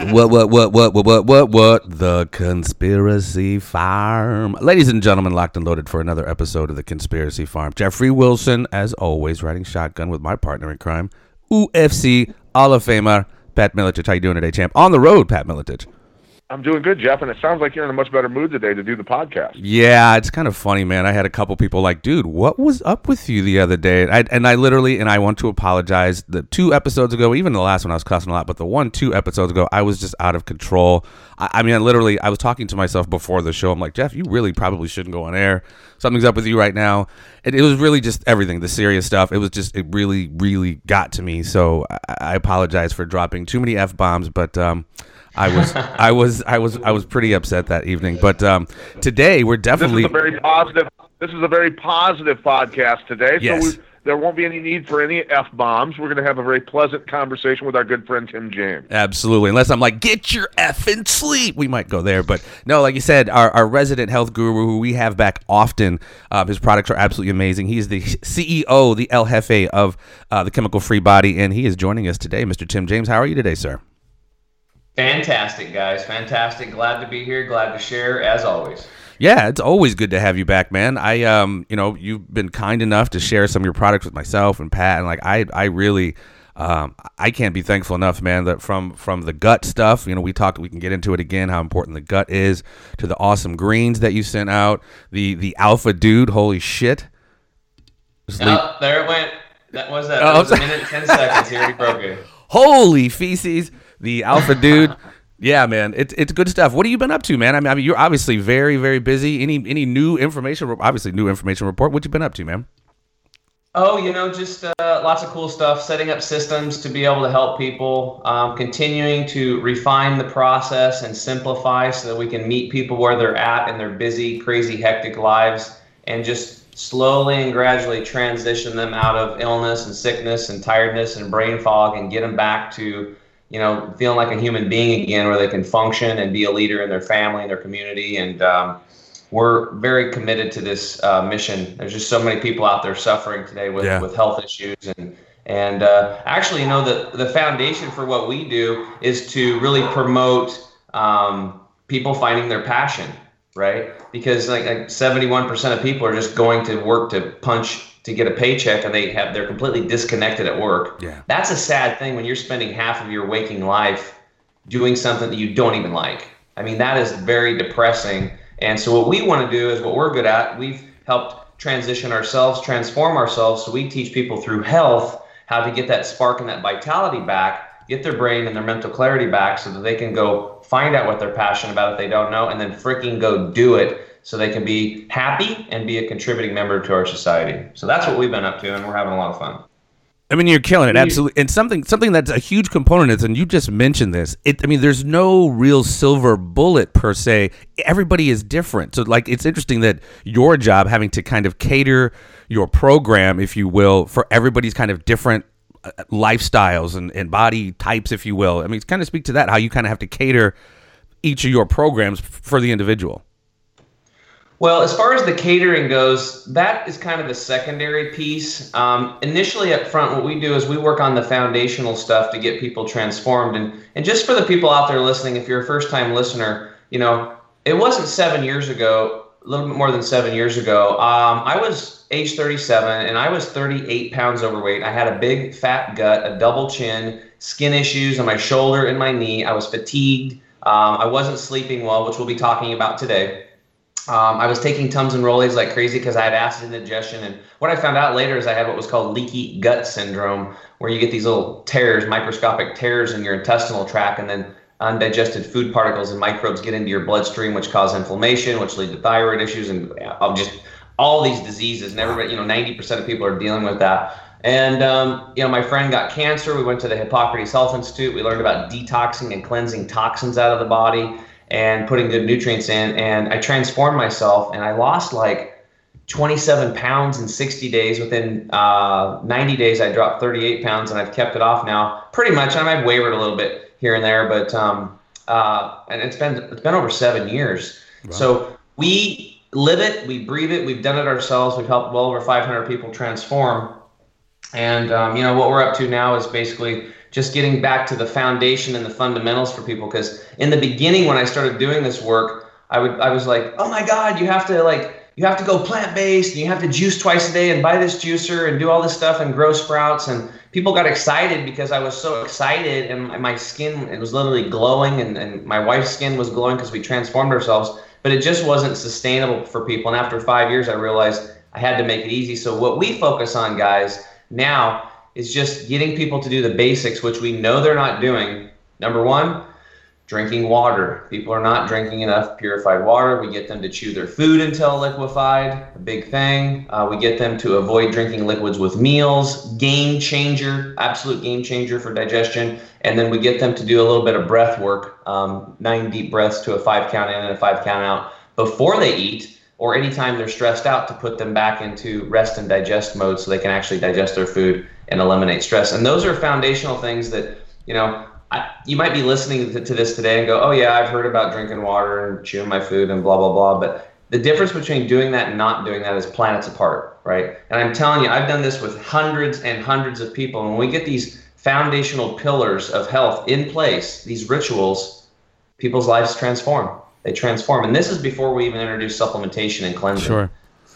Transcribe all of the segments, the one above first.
What, what, what, what, what, what, what, what? The Conspiracy Farm. Ladies and gentlemen, locked and loaded for another episode of The Conspiracy Farm. Jeffrey Wilson, as always, riding shotgun with my partner in crime, UFC Hall of Famer, Pat Miletich. How you doing today, champ? On the road, Pat Miletich. I'm doing good, Jeff, and it sounds like you're in a much better mood today to do the podcast. Yeah, it's kind of funny, man. I had a couple people like, dude, what was up with you the other day? I, and I literally, and I want to apologize. The two episodes ago, even the last one, I was cussing a lot, but the one, two episodes ago, I was just out of control. I, I mean, I literally, I was talking to myself before the show. I'm like, Jeff, you really probably shouldn't go on air. Something's up with you right now. It, it was really just everything, the serious stuff. It was just, it really, really got to me. So I, I apologize for dropping too many f bombs, but um, I was, I was, I was, I was pretty upset that evening. But um, today we're This definitely. is a very positive. This is a very positive podcast today. Yes. So we, there won't be any need for any f bombs. We're going to have a very pleasant conversation with our good friend Tim James. Absolutely. Unless I'm like, get your f effing sleep. We might go there. But no, like you said, our, our resident health guru, who we have back often, uh, his products are absolutely amazing. He's the CEO, the El Jefe of uh, the Chemical Free Body, and he is joining us today. Mr. Tim James, how are you today, sir? Fantastic, guys. Fantastic. Glad to be here. Glad to share, as always. Yeah, it's always good to have you back, man. I um, you know, you've been kind enough to share some of your products with myself and Pat, and like I, I really, um, I can't be thankful enough, man. That from from the gut stuff, you know, we talked, we can get into it again, how important the gut is, to the awesome greens that you sent out, the the alpha dude, holy shit. Just Oh, there it went. That was that. Oh, That was a minute ten seconds. He already broke it. holy feces, the alpha dude. Yeah, man, it's it's good stuff. What have you been up to, man? I mean, I mean, you're obviously very, very busy. Any any new information? Obviously, new information report. What you been up to, man? Oh, you know, just uh, lots of cool stuff. Setting up systems to be able to help people. Um, continuing to refine the process and simplify so that we can meet people where they're at in their busy, crazy, hectic lives, and just slowly and gradually transition them out of illness and sickness and tiredness and brain fog and get them back to you know, feeling like a human being again, where they can function and be a leader in their family and their community. And um, we're very committed to this uh, mission. There's just so many people out there suffering today with, Yeah. with health issues and and uh, actually, you know, the the foundation for what we do is to really promote um, people finding their passion, right? Because like, like 71% of people are just going to work to punch to get a paycheck, and they have they're completely disconnected at work. Yeah. That's a sad thing when you're spending half of your waking life doing something that you don't even like. I mean, that is very depressing. And so, what we want to do is what we're good at. We've helped transition ourselves, transform ourselves. So, we teach people through health how to get that spark and that vitality back, get their brain and their mental clarity back so that they can go find out what they're passionate about if they don't know, and then freaking go do it so they can be happy and be a contributing member to our society. So, that's what we've been up to, and we're having a lot of fun. I mean, you're killing it, absolutely. And something something that's a huge component is, and you just mentioned this. It, I mean, there's no real silver bullet per se. Everybody is different, so like it's interesting that your job having to kind of cater your program, if you will, for everybody's kind of different uh, lifestyles and, and body types, if you will. I mean, kind of speak to that how you kind of have to cater each of your programs for the individual. Well, as far as the catering goes, that is kind of a secondary piece. Um, initially, up front, what we do is we work on the foundational stuff to get people transformed. And and just for the people out there listening, if you're a first-time listener, you know it wasn't seven years ago, a little bit more than seven years ago. Um, I was age 37, and I was 38 pounds overweight. I had a big fat gut, a double chin, skin issues on my shoulder and my knee. I was fatigued. Um, I wasn't sleeping well, which we'll be talking about today. Um, I was taking Tums and Rolaids like crazy because I had acid indigestion. And what I found out later is I had what was called leaky gut syndrome, where you get these little tears, microscopic tears in your intestinal tract, and then undigested food particles and microbes get into your bloodstream, which cause inflammation, which lead to thyroid issues and uh, just all these diseases. And everybody, you know, 90% of people are dealing with that. And, um, you know, my friend got cancer. We went to the Hippocrates Health Institute. We learned about detoxing and cleansing toxins out of the body. And putting good nutrients in. And I transformed myself and I lost like 27 pounds in 60 days. Within uh, 90 days, I dropped 38 pounds and I've kept it off now pretty much. I I've wavered a little bit here and there, but um, uh, and it's been it's been over seven years. Wow. So we live it, we breathe it, we've done it ourselves. We've helped well over 500 people transform. And um, you know what we're up to now is basically just getting back to the foundation and the fundamentals for people. Because in the beginning, when I started doing this work, I would I was like, oh my God, you have to like you have to go plant based and you have to juice twice a day and buy this juicer and do all this stuff and grow sprouts. And people got excited because I was so excited and my skin it was literally glowing and, and my wife's skin was glowing because we transformed ourselves. But it just wasn't sustainable for people. And after five years I realized I had to make it easy. So what we focus on guys now is just getting people to do the basics, which we know they're not doing. Number one, drinking water. People are not drinking enough purified water. We get them to chew their food until liquefied, a big thing. Uh, we get them to avoid drinking liquids with meals, game changer, absolute game changer for digestion. And then we get them to do a little bit of breath work, um, nine deep breaths to a five count in and a five count out before they eat or anytime they're stressed out to put them back into rest and digest mode so they can actually digest their food and eliminate stress. And those are foundational things that, you know, I, you might be listening to, to, this today and go, oh, yeah, I've heard about drinking water and chewing my food and blah, blah, blah. But the difference between doing that and not doing that is planets apart, right? And I'm telling you, I've done this with hundreds and hundreds of people. And when we get these foundational pillars of health in place, these rituals, people's lives transform they transform. And this is before we even introduce supplementation and cleansing. Sure.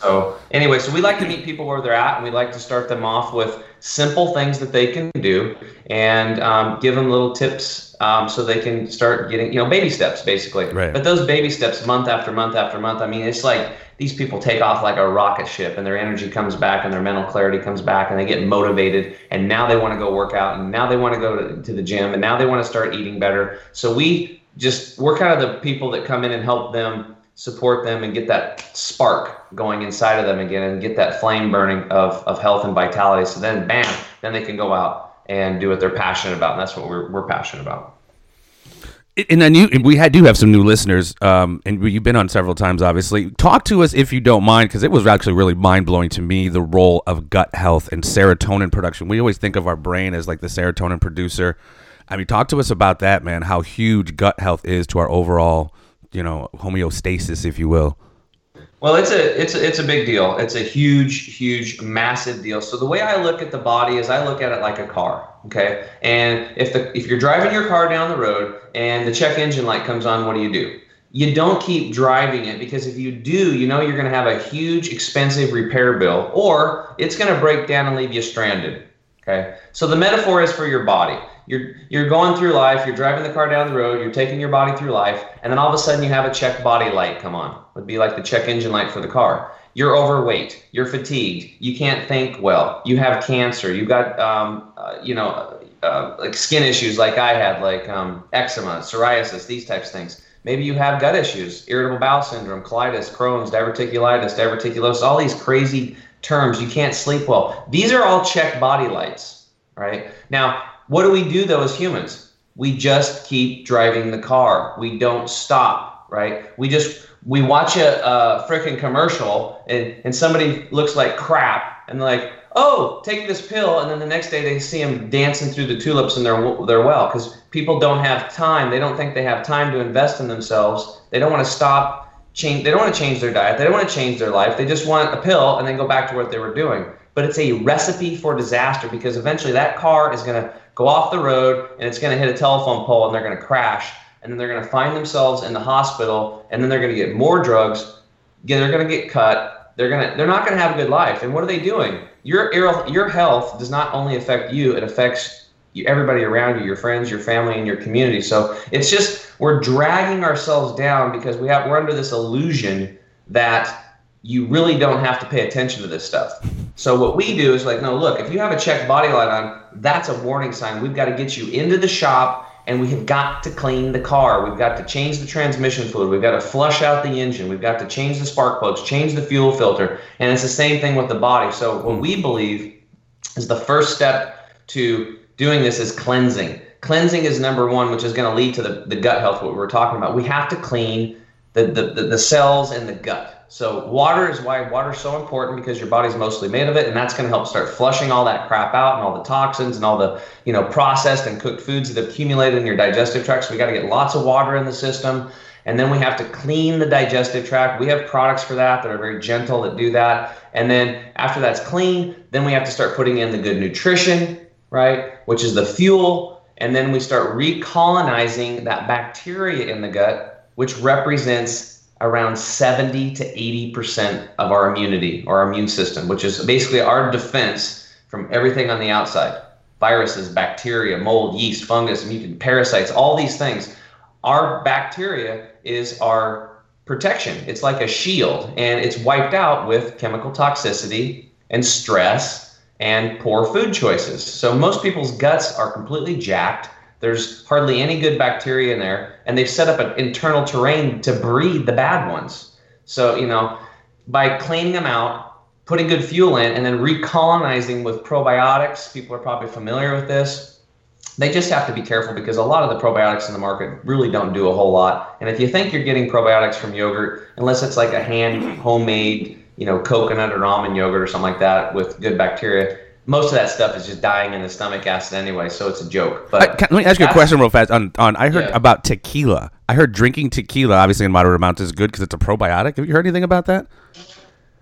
So anyway, so we like to meet people where they're at, and we like to start them off with simple things that they can do, and um, give them little tips um, so they can start getting, you know, baby steps basically. Right. But those baby steps, month after month after month, I mean, it's like these people take off like a rocket ship, and their energy comes back, and their mental clarity comes back, and they get motivated, and now they want to go work out, and now they want to go to, to the gym, and now they want to start eating better. So we just we're kind of the people that come in and help them support them and get that spark going inside of them again and get that flame burning of, of health and vitality so then bam then they can go out and do what they're passionate about and that's what we're, we're passionate about and then you, we had, do have some new listeners, um, and you've been on several times, obviously. Talk to us if you don't mind, because it was actually really mind blowing to me the role of gut health and serotonin production. We always think of our brain as like the serotonin producer, I mean, talk to us about that, man. How huge gut health is to our overall, you know, homeostasis, if you will. Well, it's a it's a, it's a big deal. It's a huge, huge, massive deal. So the way I look at the body is I look at it like a car. Okay, and if the if you're driving your car down the road and the check engine light comes on, what do you do? You don't keep driving it because if you do, you know you're going to have a huge, expensive repair bill, or it's going to break down and leave you stranded. Okay, so the metaphor is for your body you're you're going through life, you're driving the car down the road, you're taking your body through life, and then all of a sudden you have a check body light come on. It would be like the check engine light for the car. You're overweight, you're fatigued, you can't think well, you have cancer, you've got um, uh, you know uh, like skin issues like I had, like um, eczema, psoriasis, these types of things. Maybe you have gut issues, irritable bowel syndrome, colitis, Crohn's, diverticulitis, diverticulosis, all these crazy terms. You can't sleep well. These are all check body lights, right? Now, what do we do though as humans? We just keep driving the car. We don't stop, right? We just we watch a, a freaking commercial and, and somebody looks like crap and they're like, oh, take this pill, and then the next day they see them dancing through the tulips their their well because people don't have time. They don't think they have time to invest in themselves. They don't want to stop change. They don't want to change their diet. They don't want to change their life. They just want a pill and then go back to what they were doing. But it's a recipe for disaster because eventually that car is going to go off the road and it's going to hit a telephone pole and they're going to crash and then they're going to find themselves in the hospital and then they're going to get more drugs they're going to get cut they're going to they're not going to have a good life. And what are they doing? Your your health does not only affect you it affects everybody around you your friends your family and your community. So it's just we're dragging ourselves down because we have we're under this illusion that you really don't have to pay attention to this stuff. So what we do is like, no, look, if you have a check body light on, that's a warning sign. We've got to get you into the shop and we have got to clean the car. We've got to change the transmission fluid. We've got to flush out the engine. We've got to change the spark plugs, change the fuel filter. And it's the same thing with the body. So what we believe is the first step to doing this is cleansing. cleansing is number one, which is going to lead to the, the gut health, what we were talking about. We have to clean the, the, the, the cells in the gut. So water is why water is so important because your body's mostly made of it, and that's going to help start flushing all that crap out and all the toxins and all the you know processed and cooked foods that have accumulated in your digestive tract. So we got to get lots of water in the system, and then we have to clean the digestive tract. We have products for that that are very gentle that do that. And then after that's clean, then we have to start putting in the good nutrition, right, which is the fuel, and then we start recolonizing that bacteria in the gut, which represents around 70 to 80% of our immunity or our immune system, which is basically our defense from everything on the outside viruses, bacteria, mold, yeast, fungus, mutant parasites, all these things. Our bacteria is our protection. It's like a shield, and it's wiped out with chemical toxicity and stress and poor food choices. So most people's guts are completely jacked there's hardly any good bacteria in there, and they've set up an internal terrain to breed the bad ones. So, you know, by cleaning them out, putting good fuel in, and then recolonizing with probiotics, people are probably familiar with this. They just have to be careful because a lot of the probiotics in the market really don't do a whole lot. And if you think you're getting probiotics from yogurt, unless it's like a hand homemade, you know, coconut or almond yogurt or something like that with good bacteria, most of that stuff is just dying in the stomach acid anyway, so it's a joke. But I, can, let me ask you a question real fast. On, on I heard yeah. about tequila. I heard drinking tequila, obviously in moderate amounts, is good because it's a probiotic. Have you heard anything about that?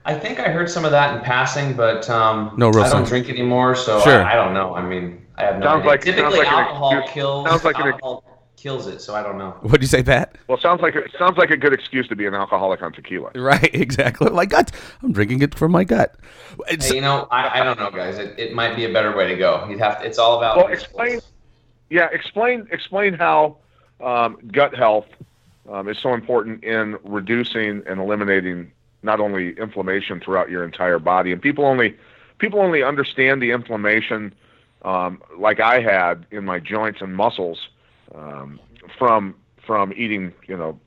I think I heard some of that in passing, but um, no real I don't sense. drink anymore, so sure. I, I, don't know. I mean, I have no sounds idea. Like, Typically, sounds like alcohol kills. Sounds like alcohol kills it. So I don't know. What'd you say, Pat? Well, sounds like it sounds like a good excuse to be an alcoholic on tequila. Right, exactly. My gut. I'm drinking it for my gut. Hey, you know, I, I don't know, guys. It, it might be a better way to go. You'd have. To, it's all about. Well, explain. Yeah, explain explain how um, gut health um, is so important in reducing and eliminating not only inflammation throughout your entire body, and people only people only understand the inflammation um, like I had in my joints and muscles um, from from eating you know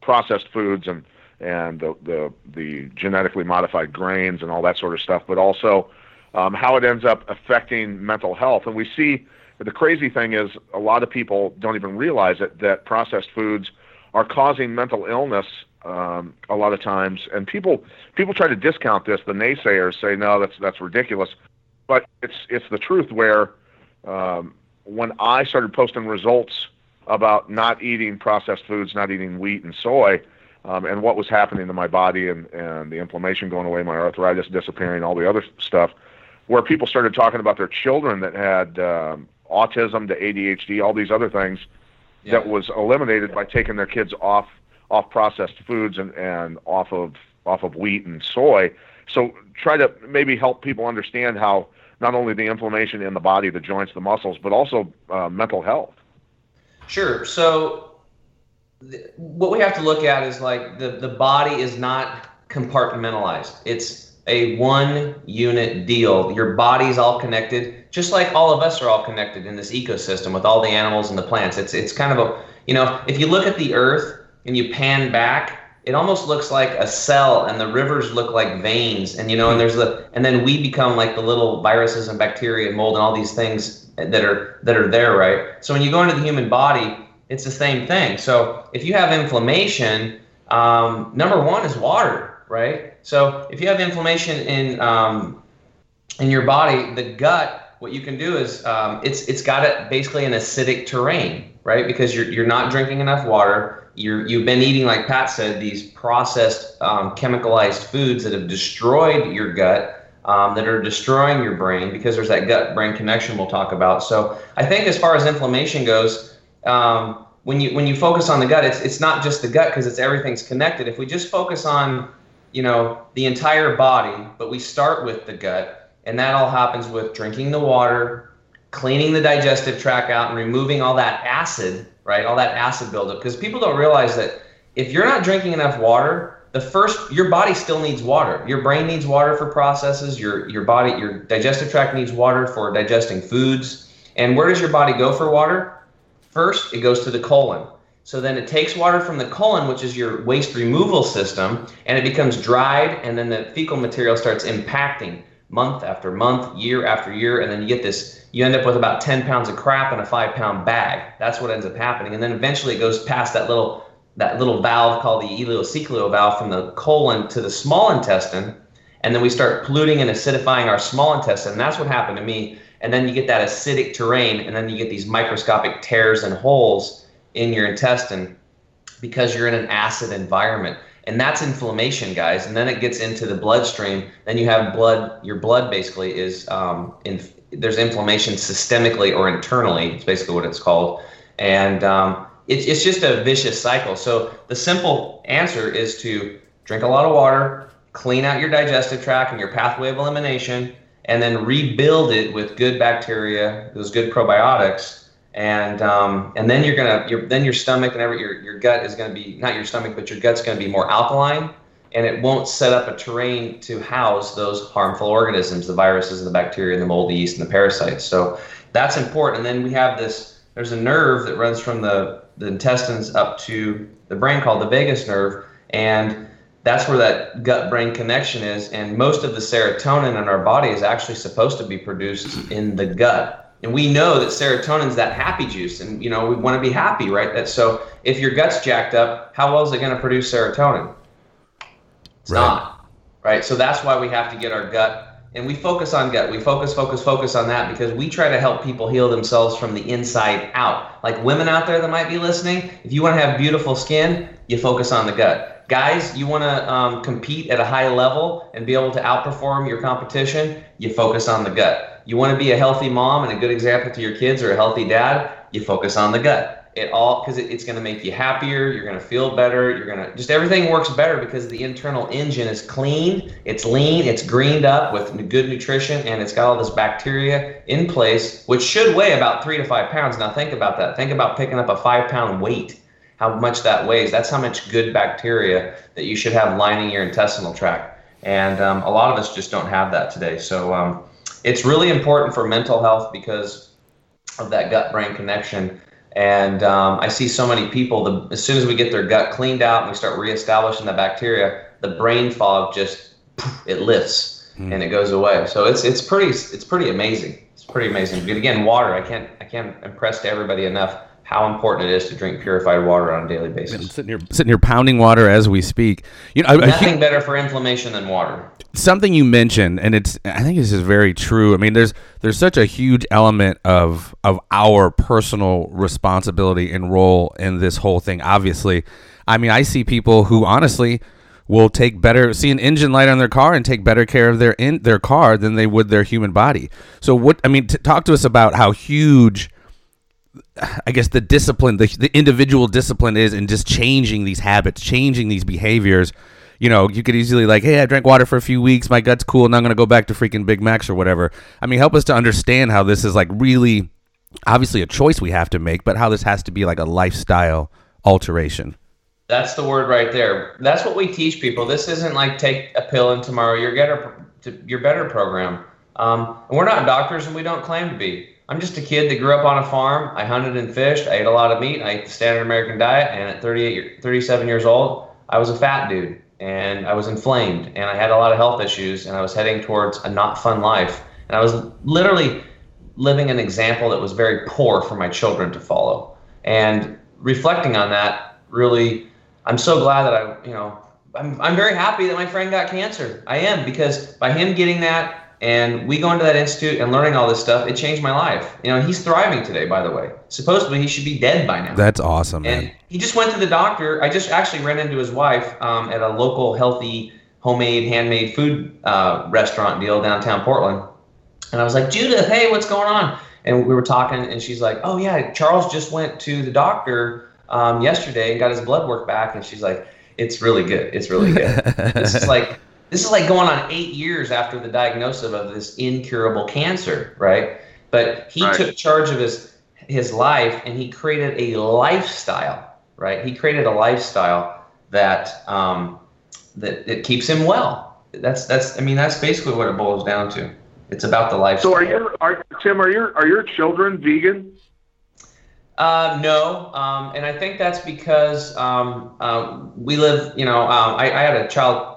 processed foods and and the, the the genetically modified grains and all that sort of stuff, but also um, how it ends up affecting mental health. And we see the crazy thing is a lot of people don't even realize it that processed foods are causing mental illness um, a lot of times. And people people try to discount this. The naysayers say no, that's that's ridiculous, but it's it's the truth. Where um, when I started posting results about not eating processed foods, not eating wheat and soy, um, and what was happening to my body and, and the inflammation going away, my arthritis disappearing, all the other stuff, where people started talking about their children that had um, autism, the ADHD, all these other things yeah. that was eliminated by taking their kids off off processed foods and, and off of off of wheat and soy. So try to maybe help people understand how not only the inflammation in the body, the joints, the muscles, but also uh, mental health. Sure. So th- what we have to look at is like the, the body is not compartmentalized. It's a one unit deal. Your body's all connected, just like all of us are all connected in this ecosystem with all the animals and the plants. It's it's kind of a you know, if you look at the earth and you pan back, it almost looks like a cell and the rivers look like veins and you know and there's the and then we become like the little viruses and bacteria and mold and all these things that are that are there right? So when you go into the human body it's the same thing. So if you have inflammation um, number one is water right? So if you have inflammation in um, in your body the gut what you can do is um, it's it's got it basically an acidic terrain right? Because you're, you're not drinking enough water you're, you've been eating, like Pat said, these processed, um, chemicalized foods that have destroyed your gut, um, that are destroying your brain because there's that gut brain connection we'll talk about. So I think as far as inflammation goes, um, when you when you focus on the gut, it's it's not just the gut because it's everything's connected. If we just focus on you know the entire body, but we start with the gut, and that all happens with drinking the water, cleaning the digestive tract out, and removing all that acid right? All that acid buildup. Because people don't realize that if you're not drinking enough water, the first your body still needs water. Your brain needs water for processes. Your your body, your digestive tract needs water for digesting foods. And where does your body go for water? First, it goes to the colon. So then it takes water from the colon, which is your waste removal system, and it becomes dried, and then the fecal material starts impacting month after month, year after year, and then you get this. You end up with about 10 pounds of crap in a five pound bag. That's what ends up happening, and then eventually it goes past that little that little valve called the ileocecal valve from the colon to the small intestine, and then we start polluting and acidifying our small intestine. And that's what happened to me. And then you get that acidic terrain, and then you get these microscopic tears and holes in your intestine because you're in an acid environment. And that's inflammation, guys. And then it gets into the bloodstream. Then you have blood. Your blood basically is um, in. There's inflammation systemically or internally. It's basically what it's called. And um, it's it's just a vicious cycle. So the simple answer is to drink a lot of water, clean out your digestive tract and your pathway of elimination, and then rebuild it with good bacteria, those good probiotics and um, and then you're gonna your then your stomach and every your your gut is gonna be not your stomach but your gut's gonna be more alkaline and it won't set up a terrain to house those harmful organisms the viruses and the bacteria and the moldy yeast and the parasites. So that's important. And then we have this there's a nerve that runs from the the intestines up to the brain called the vagus nerve and that's where that gut brain connection is. And most of the serotonin in our body is actually supposed to be produced in the gut and we know that serotonin is that happy juice and you know we want to be happy right? That so if your gut's jacked up how well is it going to produce serotonin? It's right. not right? So that's why we have to get our gut and we focus on gut. We focus focus focus on that because we try to help people heal themselves from the inside out. Like women out there that might be listening if you want to have beautiful skin you focus on the gut. Guys you want to um, compete at a high level and be able to outperform your competition you focus on the gut you want to be a healthy mom and a good example to your kids or a healthy dad, you focus on the gut. It all because it, it's going to make you happier. You're going to feel better. You're going to just everything works better because the internal engine is clean. It's lean. It's greened up with good nutrition, and it's got all this bacteria in place, which should weigh about three to five pounds. Now think about that. Think about picking up a five pound weight. How much that weighs. That's how much good bacteria that you should have lining your intestinal tract. And um, a lot of us just don't have that today. So um, it's really important for mental health because of that gut brain connection. And um, I see so many people, the, as soon as we get their gut cleaned out and we start reestablishing the bacteria, the brain fog just it lifts mm. and it goes away. So it's it's pretty it's pretty amazing. It's pretty amazing. But again, water. I can't I can't impress to everybody enough how important it is to drink purified water on a daily basis. I'm sitting here, sitting here pounding water as we speak. You know, nothing I, better for inflammation than water. Something you mentioned, and it's I think this is very true. I mean, there's there's such a huge element of of our personal responsibility and role in this whole thing. Obviously, I mean, I see people who honestly will take better see an engine light on their car and take better care of their in their car than they would their human body. So what I mean, t- talk to us about how huge I guess the discipline, the, the individual discipline is in just changing these habits, changing these behaviors. You know, you could easily like, hey, I drank water for a few weeks, my gut's cool, and I'm gonna go back to freaking Big Macs or whatever. I mean, help us to understand how this is like really, obviously a choice we have to make, but how this has to be like a lifestyle alteration. That's the word right there. That's what we teach people. This isn't like take a pill and tomorrow you're better, you're better program. Um, and we're not doctors and we don't claim to be. I'm just a kid that grew up on a farm. I hunted and fished. I ate a lot of meat. I ate the standard American diet. And at 38, 37 years old, I was a fat dude and I was inflamed and I had a lot of health issues and I was heading towards a not fun life. And I was literally living an example that was very poor for my children to follow. And reflecting on that, really, I'm so glad that I, you know, I'm, I'm very happy that my friend got cancer. I am because by him getting that, and we going to that institute and learning all this stuff, it changed my life. You know, he's thriving today, by the way. Supposedly, he should be dead by now. That's awesome, man. And he just went to the doctor. I just actually ran into his wife um, at a local healthy, homemade, handmade food uh, restaurant deal downtown Portland. And I was like, Judith, hey, what's going on? And we were talking, and she's like, oh, yeah, Charles just went to the doctor um, yesterday and got his blood work back. And she's like, it's really good. It's really good. this is like, this is like going on eight years after the diagnosis of this incurable cancer, right? But he right. took charge of his his life and he created a lifestyle, right? He created a lifestyle that um, that it keeps him well. That's that's I mean that's basically what it boils down to. It's about the lifestyle. So are you are Tim? Are your are your children vegan? Uh, no, um, and I think that's because um, uh, we live. You know, um, I, I, had a child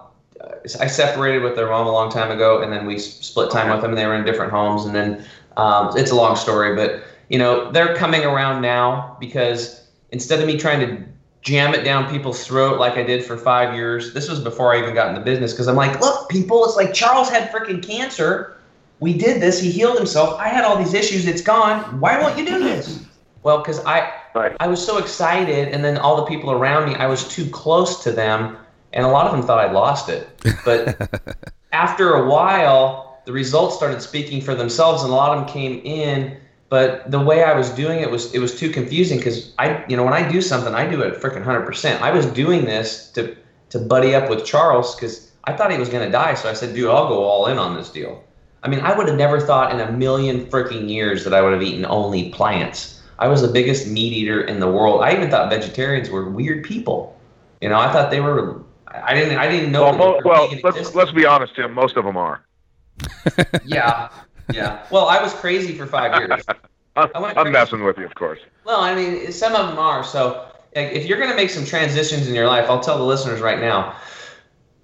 I separated with their mom a long time ago, and then we split time with them. And they were in different homes, and then um, it's a long story, but you know they're coming around now because instead of me trying to jam it down people's throat like I did for five years, this was before I even got in the business. Because I'm like, look, people, it's like Charles had freaking cancer. We did this. He healed himself. I had all these issues. It's gone. Why won't you do this? Well, because I right. I was so excited, and then all the people around me, I was too close to them, and a lot of them thought I'd lost it. But after a while, the results started speaking for themselves, and a lot of them came in. But the way I was doing it was it was too confusing because I you know when I do something I do it freaking hundred percent. I was doing this to to buddy up with Charles because I thought he was gonna die, so I said, dude, I'll go all in on this deal. I mean, I would have never thought in a million freaking years that I would have eaten only plants. I was the biggest meat eater in the world. I even thought vegetarians were weird people. You know, I thought they were. I didn't. I didn't know. Well, mo- well let's let's be honest, Tim. Most of them are. yeah, yeah. Well, I was crazy for five years. I'm messing with you, of course. Well, I mean, some of them are. So, if you're going to make some transitions in your life, I'll tell the listeners right now: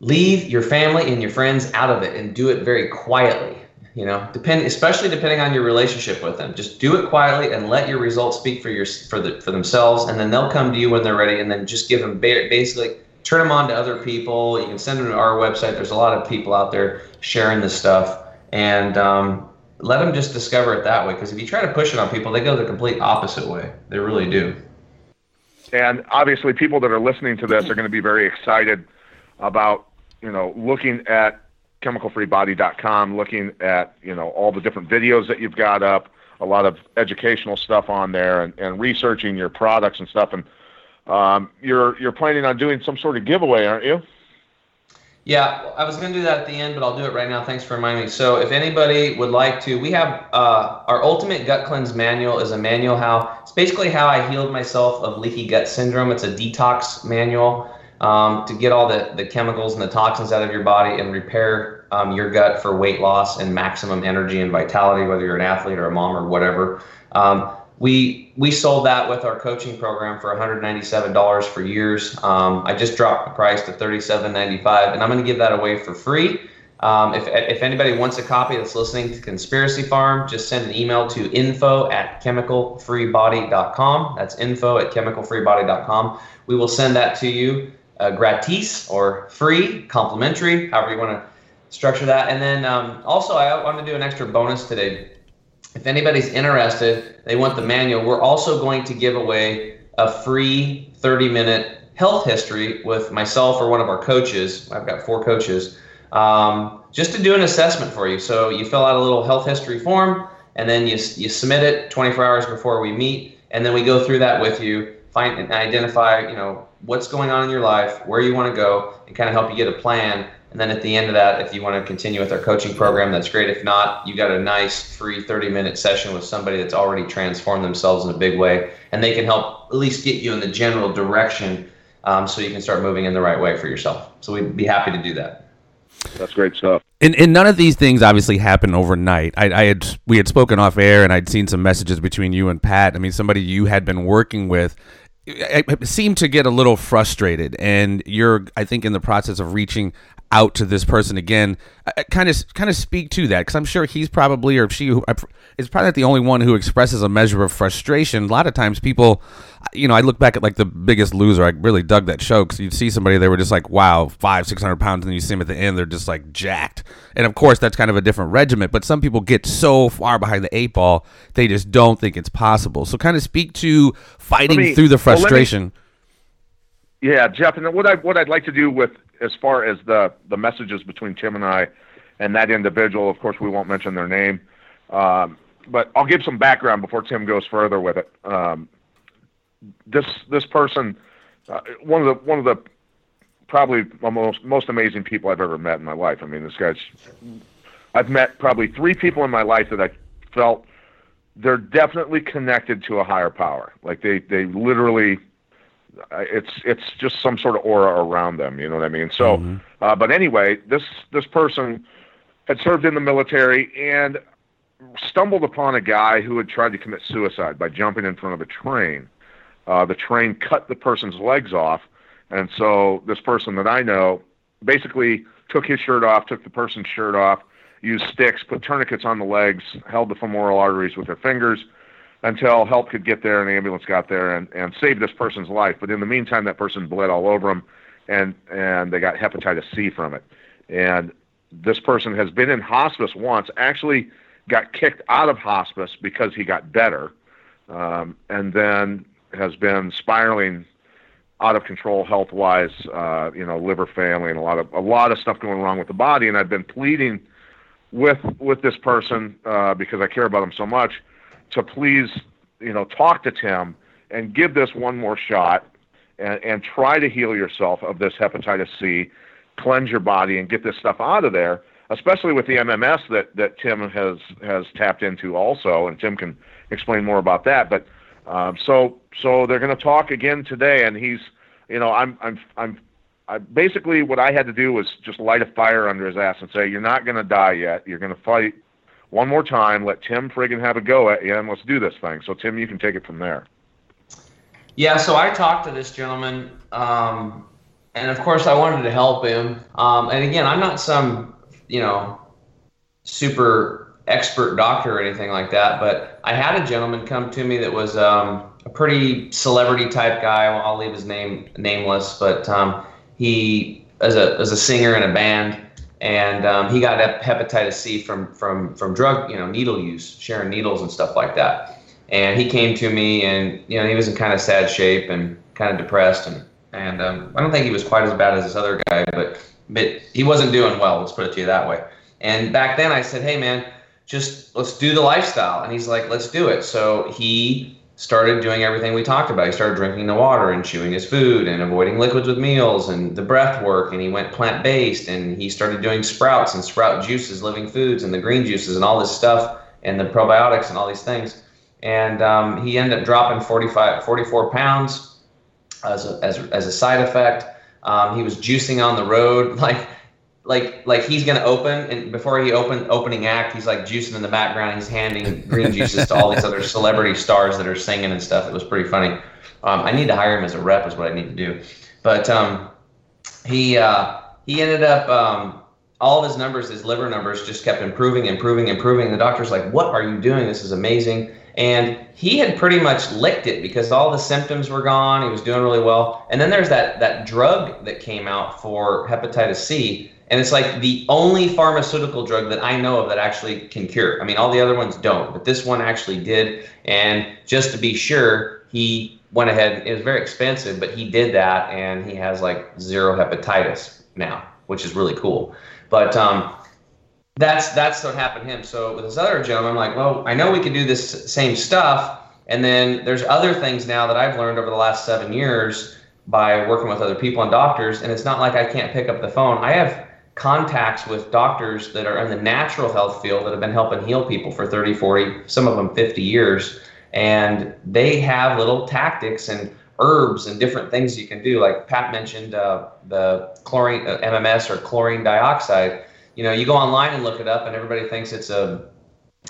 leave your family and your friends out of it, and do it very quietly you know depend especially depending on your relationship with them just do it quietly and let your results speak for your for the for themselves and then they'll come to you when they're ready and then just give them basically turn them on to other people. You can send them to our website. There's a lot of people out there sharing this stuff. And um, let them just discover it that way. Because if you try to push it on people they go the complete opposite way. They really do. And obviously people that are listening to this are going to be very excited about you know looking at chemicalfreebody.com, looking at you know all the different videos that you've got up, a lot of educational stuff on there, and, and researching your products and stuff. And um, you're you're planning on doing some sort of giveaway, aren't you? Yeah, I was going to do that at the end, but I'll do it right now. Thanks for reminding me. So, if anybody would like to, we have uh, our Ultimate Gut Cleanse Manual is a manual how it's basically how I healed myself of leaky gut syndrome. It's a detox manual um, to get all the, the chemicals and the toxins out of your body and repair um, your gut for weight loss and maximum energy and vitality, whether you're an athlete or a mom or whatever. Um, we we sold that with our coaching program for $197 for years. Um, I just dropped the price to $37.95, and I'm going to give that away for free. Um, if, if anybody wants a copy that's listening to Conspiracy Farm, just send an email to info at chemicalfreebody.com. That's info at chemicalfreebody.com. We will send that to you uh, gratis or free, complimentary, however you want to structure that. And then um, also, I want to do an extra bonus today. If anybody's interested, they want the manual, we're also going to give away a free 30 minute health history with myself or one of our coaches. I've got four coaches. Um, just to do an assessment for you. So you fill out a little health history form and then you, you submit it 24 hours before we meet. And then we go through that with you, find and identify, you know, what's going on in your life, where you want to go, and kind of help you get a plan. And then at the end of that, if you want to continue with our coaching program, that's great. If not, you got a nice free 30 minute session with somebody that's already transformed themselves in a big way, and they can help at least get you in the general direction um, so you can start moving in the right way for yourself. So we'd be happy to do that. That's great stuff. And, and none of these things obviously happen overnight. I, I had we had spoken off air, and I'd seen some messages between you and Pat. I mean, somebody you had been working with I, seem to get a little frustrated, and you're, I think, in the process of reaching out to this person again. Kind of, kind of speak to that because I'm sure he's probably or she is probably not the only one who expresses a measure of frustration. A lot of times, people, uh, you know, I look back at like the Biggest Loser. I really dug that show because you'd see somebody they were just like, wow, five, six hundred pounds, and then you see them at the end, they're just like jacked. And of course, that's kind of a different regiment. But some people get so far behind the eight ball, they just don't think it's possible. So, kind of speak to fighting me, through the frustration. Well, yeah, Jeff, and what I what I'd like to do with as far as the the messages between Tim and I and that individual, of course, we won't mention their name, um, but I'll give some background before Tim goes further with it. Um, this this person, uh, one of the one of the probably most most amazing people I've ever met in my life. I mean, this guy's. I've met probably three people in my life that I felt they're definitely connected to a higher power. Like they they literally it's it's just some sort of aura around them. You know what I mean? So, mm-hmm. uh, but anyway, this this person had served in the military and stumbled upon a guy who had tried to commit suicide by jumping in front of a train. Uh, the train cut the person's legs off, and so this person that I know basically took his shirt off, took the person's shirt off, used sticks, put tourniquets on the legs, held the femoral arteries with their fingers until help could get there and the ambulance got there and, and saved this person's life. But in the meantime, that person bled all over him and, and they got hepatitis C from it. And this person has been in hospice once, actually got kicked out of hospice because he got better, um, and then has been spiraling out of control health wise, uh, you know, liver failing and a lot of a lot of stuff going wrong with the body. And I've been pleading with with this person uh, because I care about him so much to please, you know, talk to Tim and give this one more shot and, and try to heal yourself of this hepatitis C, cleanse your body and get this stuff out of there. Especially with the MMS that, that Tim has has tapped into also, and Tim can explain more about that. But um, so so they're going to talk again today, and he's you know I'm I'm I'm I, basically what I had to do was just light a fire under his ass and say you're not going to die yet. You're going to fight one more time. Let Tim friggin' have a go at you, and let's do this thing. So Tim, you can take it from there. Yeah, so I talked to this gentleman, um, and of course I wanted to help him. Um, and again, I'm not some you know super expert doctor or anything like that, but I had a gentleman come to me that was um, a pretty celebrity type guy. I'll leave his name nameless, but um, he as a as a singer in a band, and um, he got hepatitis C from from from drug you know needle use, sharing needles and stuff like that. And he came to me, and you know he was in kind of sad shape and kind of depressed, and and um, I don't think he was quite as bad as this other guy, but but he wasn't doing well. Let's put it to you that way. And back then I said, hey man, just let's do the lifestyle. And he's like, let's do it. So he started doing everything we talked about. He started drinking the water and chewing his food and avoiding liquids with meals and the breath work. And he went plant based and he started doing sprouts and sprout juices, living foods, and the green juices and all this stuff and the probiotics and all these things. And um, he ended up dropping 45, 44 pounds as a, as, as a side effect. Um, he was juicing on the road, like like like he's gonna open, and before he open opening act, he's like juicing in the background. He's handing green juices to all these other celebrity stars that are singing and stuff. It was pretty funny. Um, I need to hire him as a rep, is what I need to do. But um, he uh, he ended up um, all of his numbers, his liver numbers, just kept improving, improving, improving. The doctor's like, "What are you doing? This is amazing." And he had pretty much licked it because all the symptoms were gone. He was doing really well. And then there's that that drug that came out for hepatitis C, and it's like the only pharmaceutical drug that I know of that actually can cure. I mean, all the other ones don't, but this one actually did. And just to be sure, he went ahead. It was very expensive, but he did that, and he has like zero hepatitis now, which is really cool. But um, that's that's what happened to him. So with this other gentleman, I'm like, well, I know we could do this same stuff, and then there's other things now that I've learned over the last seven years by working with other people and doctors, and it's not like I can't pick up the phone. I have contacts with doctors that are in the natural health field that have been helping heal people for 30, 40, some of them 50 years, and they have little tactics and herbs and different things you can do. Like Pat mentioned, uh, the chlorine uh, MMS or chlorine dioxide you know, you go online and look it up, and everybody thinks it's a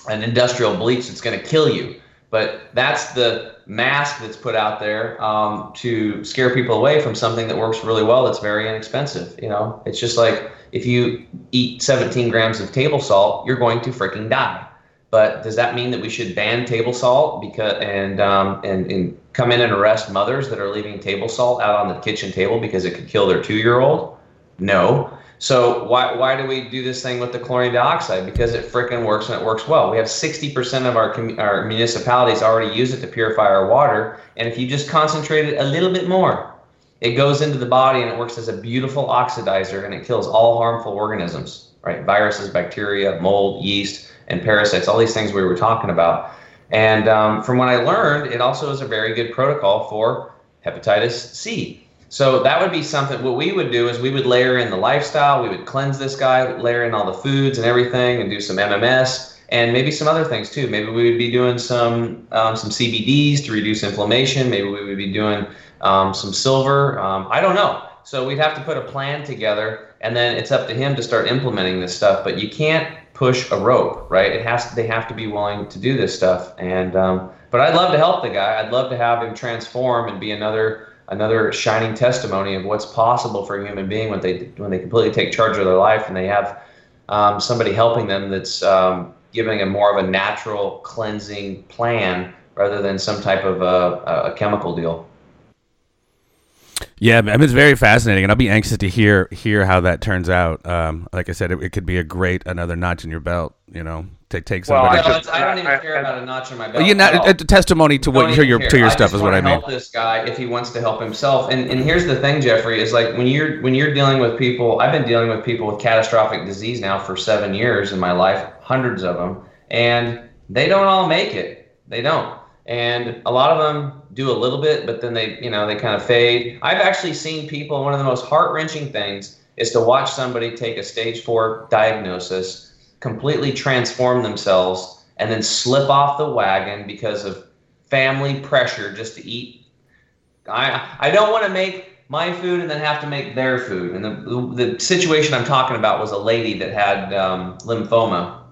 an industrial bleach that's going to kill you. But that's the mask that's put out there um, to scare people away from something that works really well. That's very inexpensive. You know, it's just like if you eat 17 grams of table salt, you're going to freaking die. But does that mean that we should ban table salt because and um, and and come in and arrest mothers that are leaving table salt out on the kitchen table because it could kill their two-year-old? No. So why why do we do this thing with the chlorine dioxide? Because it freaking works and it works well. We have 60% of our our municipalities already use it to purify our water, and if you just concentrate it a little bit more, it goes into the body and it works as a beautiful oxidizer and it kills all harmful organisms, right? Viruses, bacteria, mold, yeast, and parasites. All these things we were talking about. And um, from what I learned, it also is a very good protocol for hepatitis C. So that would be something. What we would do is we would layer in the lifestyle. We would cleanse this guy, layer in all the foods and everything, and do some MMS and maybe some other things too. Maybe we would be doing some um, some CBDs to reduce inflammation. Maybe we would be doing um, some silver. Um, I don't know. So we'd have to put a plan together, and then it's up to him to start implementing this stuff. But you can't push a rope, right? It has. To, they have to be willing to do this stuff. And um, but I'd love to help the guy. I'd love to have him transform and be another another shining testimony of what's possible for a human being when they when they completely take charge of their life and they have um, somebody helping them that's um, giving them more of a natural cleansing plan rather than some type of a, a chemical deal. Yeah, I mean, it's very fascinating, and I'll be anxious to hear hear how that turns out. Um, like I said, it, it, could be a great another notch in your belt. You know, take take somebody. Well, I, I don't even I, care I, about a notch in my belt. You're not a, testimony to what to your care. to your stuff is what I mean. Help this guy if he wants to help himself. And and here's the thing, Jeffrey, is like when you're when you're dealing with people. I've been dealing with people with catastrophic disease now for seven years in my life, hundreds of them, and they don't all make it. They don't and a lot of them do a little bit but then they you know they kind of fade. I've actually seen people one of the most heart-wrenching things is to watch somebody take a stage four diagnosis completely transform themselves and then slip off the wagon because of family pressure just to eat. I i don't want to make my food and then have to make their food. And the, the, the situation i'm talking about was a lady that had um, lymphoma.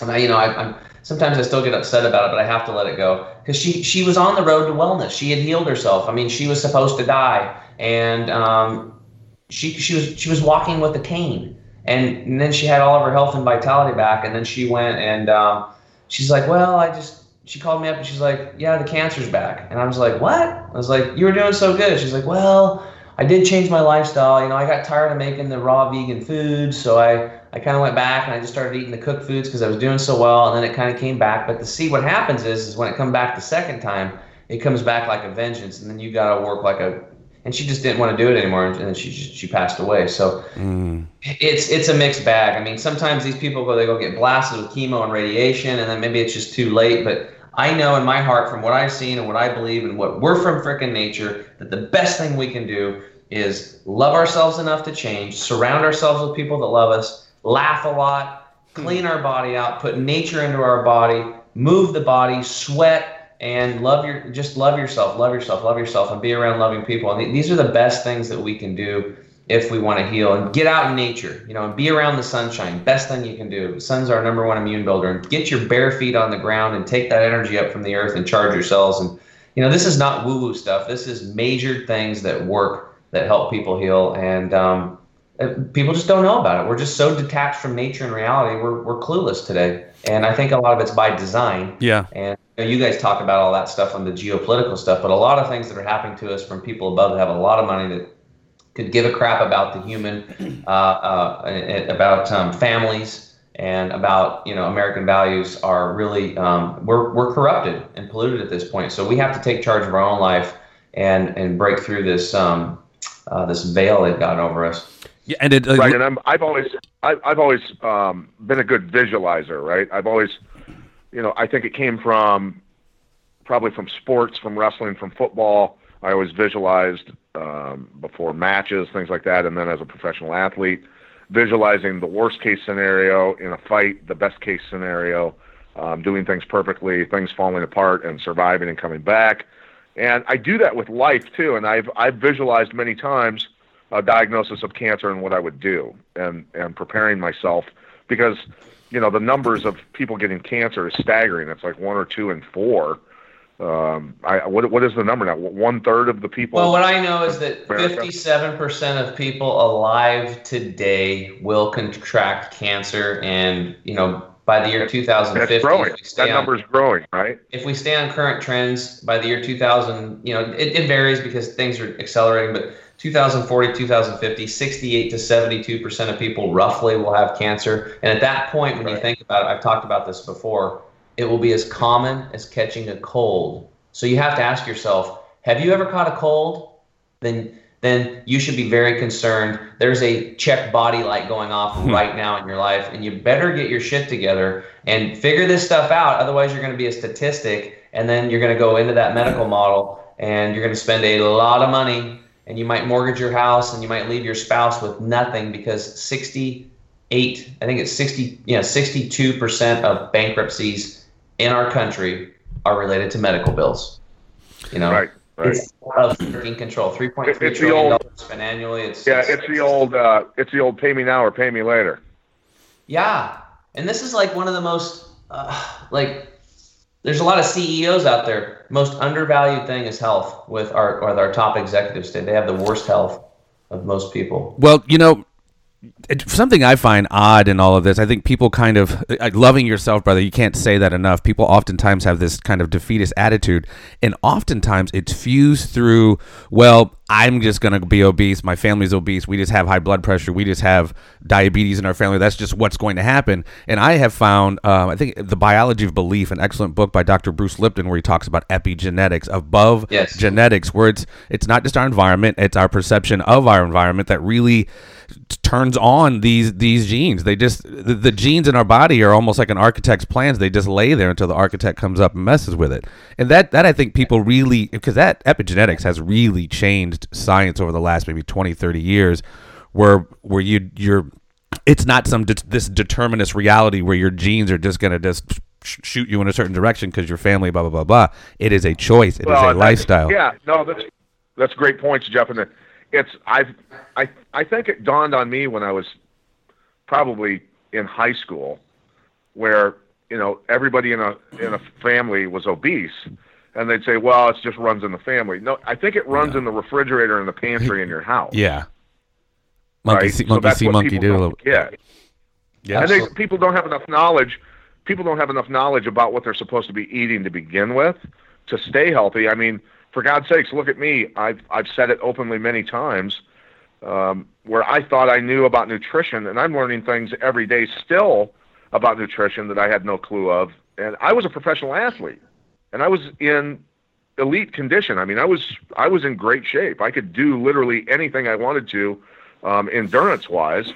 And i you know I, i'm sometimes I still get upset about it, but I have to let it go because she she was on the road to wellness. She had healed herself. I mean, she was supposed to die, and um, she she was she was walking with a cane, and, and, then she had all of her health and vitality back, and then she went and um, she's like, well, I just. She called me up and she's like, "Yeah, the cancer's back." And I was like, "What?" I was like, "You were doing so good." She's like, "Well, I did change my lifestyle. You know, I got tired of making the raw vegan food, so I I kind of went back and I just started eating the cooked foods because I was doing so well, and then it kind of came back. But to see what happens is, is when it comes back the second time, it comes back like a vengeance, and then you got to work like a. And she just didn't want to do it anymore, and then she she passed away. So mm. it's it's a mixed bag. I mean, sometimes these people go they go get blasted with chemo and radiation, and then maybe it's just too late. But I know in my heart, from what I've seen and what I believe and what we're from freaking nature, that the best thing we can do is love ourselves enough to change, surround ourselves with people that love us, laugh a lot, clean our body out, put nature into our body, move the body, sweat, and love your just love yourself, love yourself, love yourself, and be around loving people. And these are the best things that we can do if we want to heal and get out in nature, you know, and be around the sunshine. Best thing you can do. The sun's our number one immune builder. And get your bare feet on the ground and take that energy up from the earth and charge your cells. And you know, this is not woo-woo stuff. This is major things that work that help people heal. And um, people just don't know about it. We're just so detached from nature and reality. We're, we're clueless today. And I think a lot of it's by design. Yeah. And you, know, you guys talk about all that stuff on the geopolitical stuff, but a lot of things that are happening to us from people above that have a lot of money that could give a crap about the human, uh, uh, about um, families, and about you know American values are really um, we're we're corrupted and polluted at this point. So we have to take charge of our own life and and break through this um, uh, this veil they've got over us. Yeah, and it, uh, right, and I'm, I've always, I've, I've always um, been a good visualizer, right? I've always, you know, I think it came from probably from sports, from wrestling, from football. I always visualized um, before matches, things like that, and then as a professional athlete, visualizing the worst case scenario in a fight, the best case scenario, um, doing things perfectly, things falling apart, and surviving and coming back. And I do that with life too, and I've I've visualized many times a diagnosis of cancer and what I would do, and and preparing myself because you know the numbers of people getting cancer is staggering. It's like one or two and four. Um, I what what is the number now? One third of the people. Well, what I know is that fifty-seven percent of people alive today will contract cancer, and you know by the year 2050. That's growing. That number's on, growing, right? If we stay on current trends by the year 2000, you know, it, it varies because things are accelerating, but 2040, 2050, 68 to 72 percent of people roughly will have cancer. And at that point, when right. you think about it, I've talked about this before, it will be as common as catching a cold. So you have to ask yourself, have you ever caught a cold? Then then you should be very concerned. There's a check body light going off hmm. right now in your life, and you better get your shit together and figure this stuff out. Otherwise, you're going to be a statistic, and then you're going to go into that medical model, and you're going to spend a lot of money and you might mortgage your house and you might leave your spouse with nothing because 68 i think it's 60 you know 62% of bankruptcies in our country are related to medical bills you know? Right right. It's of control. 3.3 it's trillion old, dollars spent annually. It's yeah it's, it's the old uh, it's the old pay me now or pay me later. Yeah. And this is like one of the most uh, like there's a lot of CEOs out there. Most undervalued thing is health with our with our top executives today. They have the worst health of most people. Well, you know, something I find odd in all of this, I think people kind of uh, loving yourself, brother. You can't say that enough. People oftentimes have this kind of defeatist attitude, and oftentimes it's fused through. Well, I'm just going to be obese. My family's obese. We just have high blood pressure. We just have diabetes in our family. That's just what's going to happen. And I have found, um, I think, the biology of belief, an excellent book by Dr. Bruce Lipton, where he talks about epigenetics, above Yes. genetics, where it's it's not just our environment, it's our perception of our environment that really turns on these these genes. They just the, the genes in our body are almost like an architect's plans. They just lay there until the architect comes up and messes with it. And that that I think people really because that epigenetics has really changed science over the last maybe 20 30 years where where you you're it's not some det- this determinist reality where your genes are just going to just sh- shoot you in a certain direction because your family blah blah blah blah. It is a choice. It is Well, a lifestyle. Yeah, no, that's that's great points, Jeff. And it's I've I I think it dawned on me when I was probably in high school, where you know everybody in a in a family was obese, and they'd say, "Well, it just runs in the family." No, I think it runs in the refrigerator and the pantry in your house. Yeah. Monkey right? see, monkey that's see, monkey do. a don't little- get. Yeah. And they, people don't have enough knowledge. People don't have enough knowledge about what they're supposed to be eating to begin with to stay healthy. I mean, for God's sakes, look at me. I've I've said it openly many times, um, where I thought I knew about nutrition, and I'm learning things every day still about nutrition that I had no clue of. And I was a professional athlete, and I was in elite condition. I mean, I was I was in great shape. I could do literally anything I wanted to, um, endurance wise,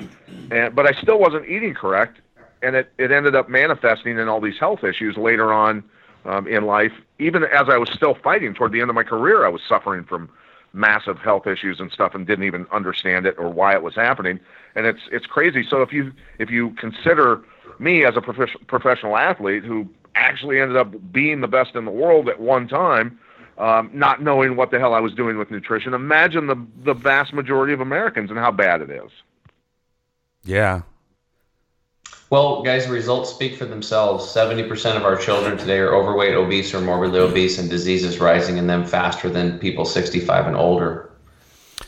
and but I still wasn't eating correct, and it it ended up manifesting in all these health issues later on um, in life. Even as I was still fighting toward the end of my career, I was suffering from massive health issues and stuff, and didn't even understand it or why it was happening. And it's it's crazy. So if you if you consider me as a prof- professional athlete who actually ended up being the best in the world at one time, um, not knowing what the hell I was doing with nutrition. Imagine the the vast majority of Americans and how bad it is. yeah. Well, guys, results speak for themselves. 70% of our children today are overweight, obese, or morbidly obese, and disease is rising in them faster than people 65 and older.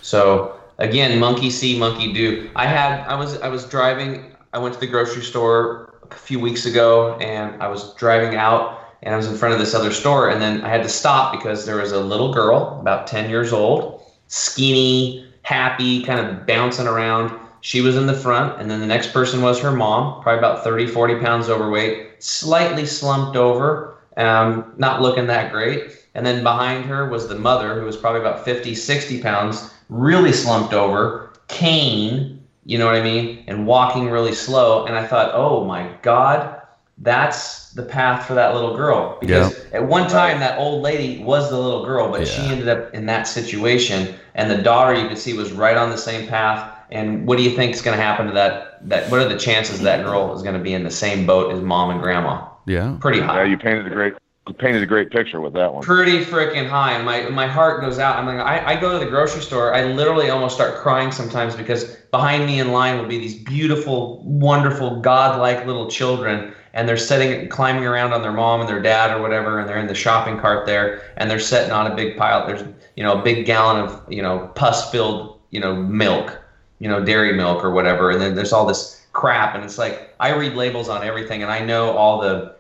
So, again, monkey see, monkey do. I had, I was, I was driving. I went to the grocery store a few weeks ago, and I was driving out, and I was in front of this other store, and then I had to stop because there was a little girl, about 10 years old, skinny, happy, kind of bouncing around. She was in the front, and then the next person was her mom, probably about 30, 40 pounds overweight, slightly slumped over, um, not looking that great. And then behind her was the mother, who was probably about 50, 60 pounds, really slumped over, cane, you know what I mean, and walking really slow. And I thought, oh my God, that's the path for that little girl. Because at one time, that old lady was the little girl, but she ended up in that situation. And the daughter, you could see, was right on the same path. And what do you think is going to happen to that? That what are the chances that girl is going to be in the same boat as mom and grandma? Yeah. Pretty high. Yeah, you painted a great you painted a great picture with that one. Pretty freaking high, and my my heart goes out. I'm like, I, I go to the grocery store. I literally almost start crying sometimes because behind me in line will be these beautiful, wonderful, godlike little children, and they're sitting, climbing around on their mom and their dad or whatever, and they're in the shopping cart there, and they're sitting on a big pile. There's you know a big gallon of you know pus-filled you know milk, you know dairy milk or whatever, and then there's all this crap, and it's like I read labels on everything, and I know all the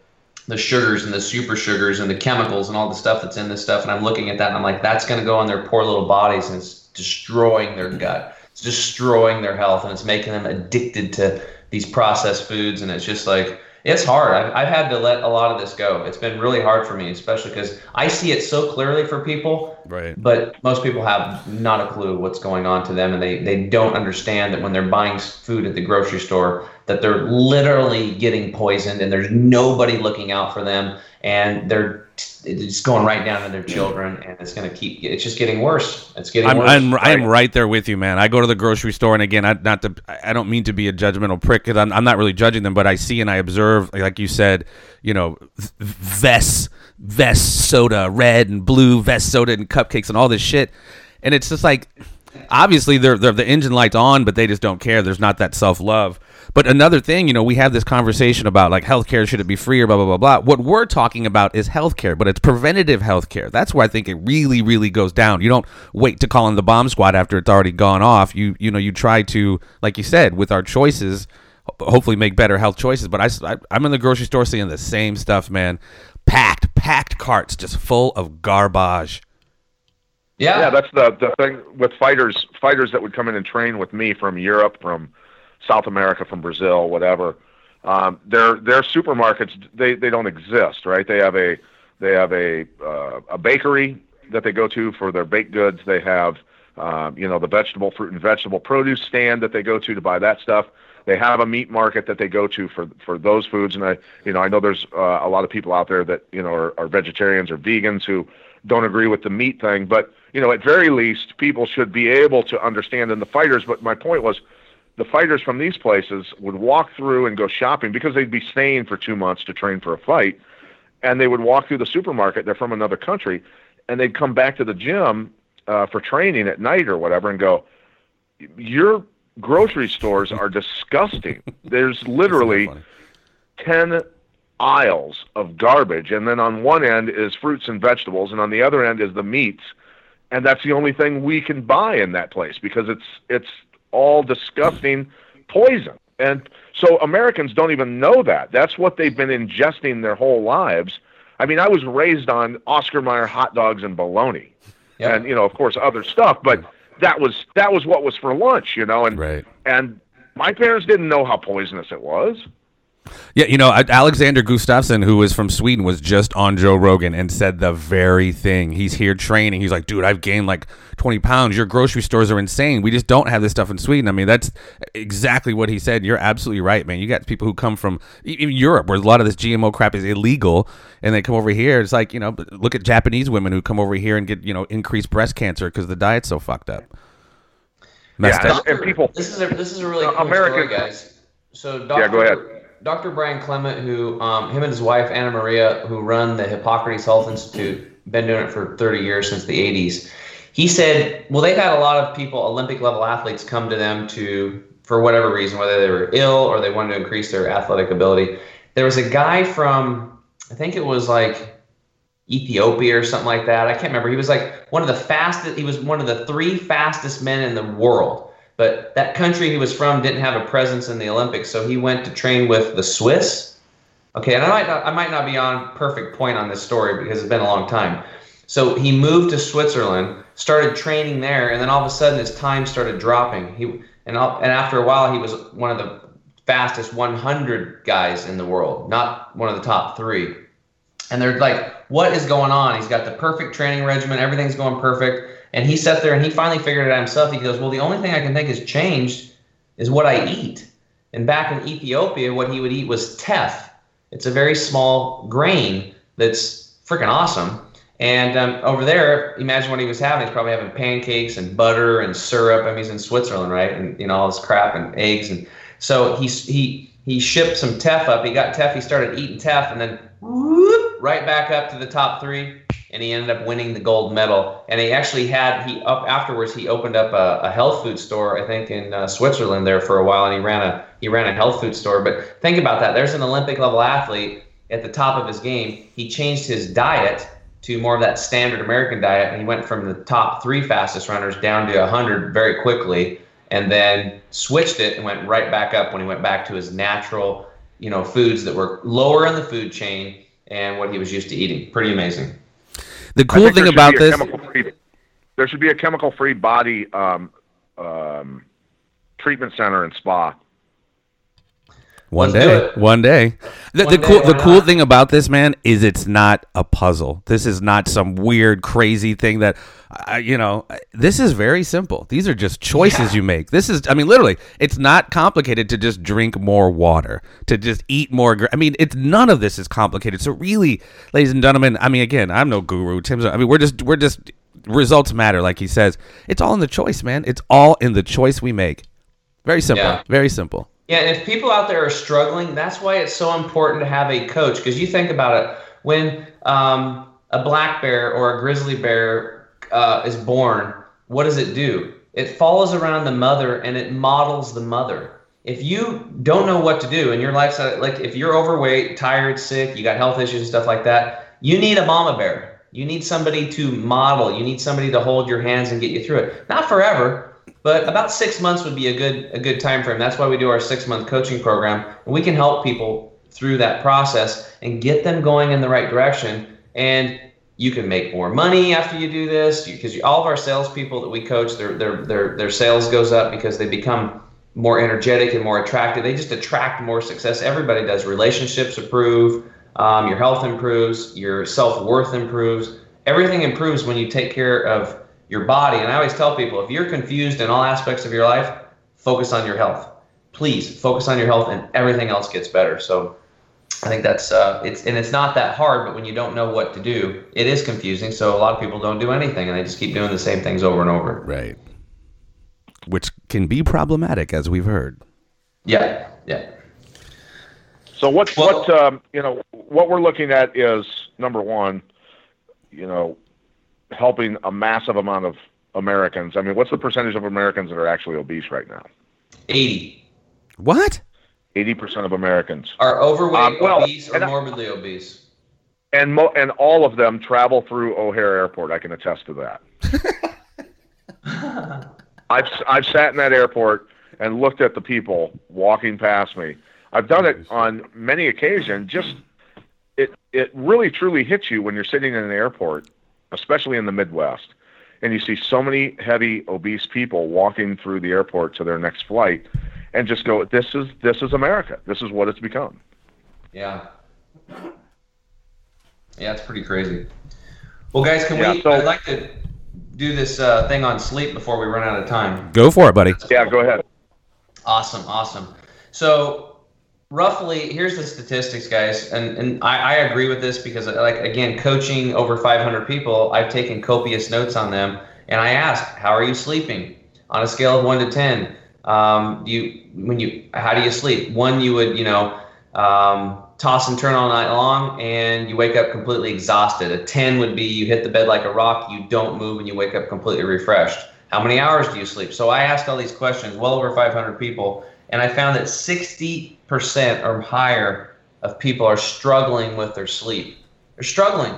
the sugars and the super sugars and the chemicals and all the stuff that's in this stuff. And I'm looking at that and I'm like, that's going to go on their poor little bodies and it's destroying their gut. It's destroying their health and it's making them addicted to these processed foods. And it's just like, it's hard. I've, I've had to let a lot of this go. It's been really hard for me, especially because I see it so clearly for people, Right. but most people have not a clue what's going on to them and they, they don't understand that when they're buying food at the grocery store that they're literally getting poisoned and there's nobody looking out for them and they're it's going right down to their children and it's going to keep it's just getting worse it's getting I'm, worse I'm I'm right there with you, man. I go to the grocery store, and again, I not to I don't mean to be a judgmental prick because I'm, I'm not really judging them, but I see and I observe, like you said, you know, v- Vess Vess soda, red and blue Vess soda and cupcakes and all this shit, and it's just like obviously they're, they're the engine lights on, but they just don't care. There's not that self love. But another thing, you know, we have this conversation about like healthcare should it be free or blah blah blah blah. What we're talking about is healthcare, but it's preventative healthcare. That's where I think it really really goes down. You don't wait to call in the bomb squad after it's already gone off. You you know you try to like you said with our choices, hopefully make better health choices. But I, I I'm in the grocery store seeing the same stuff, man. Packed packed carts just full of garbage. Yeah. yeah, that's the the thing with fighters fighters that would come in and train with me from Europe, from South America, from Brazil, whatever. Um, their their supermarkets they, they don't exist, right? They have a they have a uh, a bakery that they go to for their baked goods. They have um, you know the vegetable fruit and vegetable produce stand that they go to to buy that stuff. They have a meat market that they go to for for those foods. And I you know I know there's uh, a lot of people out there that you know are, are vegetarians or vegans who don't agree with the meat thing, but you know at very least people should be able to understand in the fighters. But my point was the fighters from these places would walk through and go shopping because they'd be staying for two months to train for a fight, and they would walk through the supermarket. They're from another country, and they'd come back to the gym uh, for training at night or whatever, and go, "Your grocery stores are disgusting. There's literally ten aisles of garbage, and then on one end is fruits and vegetables, and on the other end is the meats." And that's the only thing we can buy in that place because it's it's all disgusting poison. And so Americans don't even know that. That's what they've been ingesting their whole lives. I mean, I was raised on Oscar Mayer hot dogs and bologna, yep. and you know, of course, other stuff. But that was that was what was for lunch, you know. And right. and my parents didn't know how poisonous it was. Yeah, you know, Alexander Gustafsson, who is from Sweden, was just on Joe Rogan and said the very thing. He's here training. He's like, dude, I've gained like 20 pounds. Your grocery stores are insane. We just don't have this stuff in Sweden. I mean, that's exactly what he said. You're absolutely right, man. You got people who come from even Europe, where a lot of this GMO crap is illegal, and they come over here. It's like, you know, look at Japanese women who come over here and get, you know, increased breast cancer because the diet's so fucked up. Messed yeah, up. And, people. This is a, this is a really cool American, story, guys. So, Dr. Yeah, go ahead Dr. Brian Clement, who um, him and his wife Anna Maria, who run the Hippocrates Health Institute, been doing it for 30 years since the 80s. He said, well, they've had a lot of people, Olympic level athletes, come to them to for whatever reason, whether they were ill or they wanted to increase their athletic ability. There was a guy from, I think it was like Ethiopia or something like that. I can't remember. He was like one of the fastest. He was one of the three fastest men in the world but that country he was from didn't have a presence in the Olympics, so he went to train with the Swiss. Okay, and I might not, I might not be on perfect point on this story because it's been a long time. So he moved to Switzerland, started training there, and then all of a sudden his time started dropping. He and and after a while he was one of the fastest 100 guys in the world, not one of the top three. And they're like, "What is going on?" He's got the perfect training regimen, everything's going perfect and he sat there and he finally figured it out himself. He goes, Well, the only thing I can think has changed is what I eat. And back in Ethiopia, what he would eat was teff. It's a very small grain that's freaking awesome. And um, over there, imagine what he was having. He's probably having pancakes and butter and syrup. I mean, he's in Switzerland, right? And you know all this crap and eggs. And so he he he shipped some teff up. He got teff. He started eating teff, and then whoop, right back up to the top three and he ended up winning the gold medal. And he actually had he up afterwards. He opened up a, a health food store, I think, in uh, Switzerland there for a while, and he ran a he ran a health food store. But think about that. There's an Olympic level athlete at the top of his game. He changed his diet to more of that standard American diet, and he went from the top three fastest runners down to 100 very quickly, and then switched it and went right back up when he went back to his natural, you know, foods that were lower in the food chain and what he was used to eating. Pretty amazing. The cool thing about this, there should be a chemical-free body um, um, treatment center and spa. One Let's day, one day. The, one the day, cool, the cool thing about this man is it's not a puzzle. This is not some weird, crazy thing that, uh, you know. This is very simple. These are just choices yeah. you make. This is, I mean, literally, it's not complicated to just drink more water, to just eat more. I mean, it's none of this is complicated. So really, ladies and gentlemen, I mean, again, I'm no guru. Tim's. I mean, we're just, we're just results matter, like he says. It's all in the choice, man. It's all in the choice we make. Very simple. Yeah. Very simple. Yeah, and if people out there are struggling, that's why it's so important to have a coach. Because you think about it, when um, a black bear or a grizzly bear uh, is born, what does it do? it follows around the mother and it models the mother. If you don't know what to do in your lifestyle, like if you're overweight, tired, sick, you got health issues and stuff like that, you need a mama bear. You need somebody to model. You need somebody to hold your hands and get you through it. Not forever, but about six months would be a good a good time frame. That's why we do our six month coaching program, and we can help people through that process and get them going in the right direction. And you can make more money after you do this because all of our salespeople that we coach, their their their their sales goes up because they become more energetic and more attractive. They just attract more success. Everybody does. Relationships improve. Um, your health improves. Your self worth improves. Everything improves when you take care of your body. And I always tell people if you're confused in all aspects of your life, focus on your health. Please focus on your health, and everything else gets better. So I think that's uh, it's and it's not that hard, but when you don't know what to do, it is confusing. So a lot of people don't do anything, and they just keep doing the same things over and over. Right. Which can be problematic, as we've heard. Yeah, yeah. So what well, what um, you know what we're looking at is number one, you know, helping a massive amount of Americans. I mean, what's the percentage of Americans that are actually obese right now? Eighty. What? 80% of Americans are overweight, um, well, obese, or morbidly obese. And mo- and all of them travel through O'Hare Airport. I can attest to that. I've I've sat in that airport and looked at the people walking past me. I've done it on many occasions. Just it it really truly hits you when you're sitting in an airport, especially in the Midwest, and you see so many heavy obese people walking through the airport to their next flight and just go, this is this is America. This is what it's become. Yeah. Yeah, it's pretty crazy. Well, guys, can yeah, we? So, I'd like to do this uh, thing on sleep before we run out of time. Go for it, buddy. Yeah, go ahead. Awesome, awesome. So, roughly, here's the statistics, guys, and and I, I agree with this because, like, again, coaching over 500 people, I've taken copious notes on them, and I ask, how are you sleeping on a scale of one to ten? Um, you when you how do you sleep? One, you would you know um, toss and turn all night long, and you wake up completely exhausted. A ten would be you hit the bed like a rock, you don't move, and you wake up completely refreshed. How many hours do you sleep? So I asked all these questions, well over 500 people, and I found that 60% or higher of people are struggling with their sleep. They're struggling,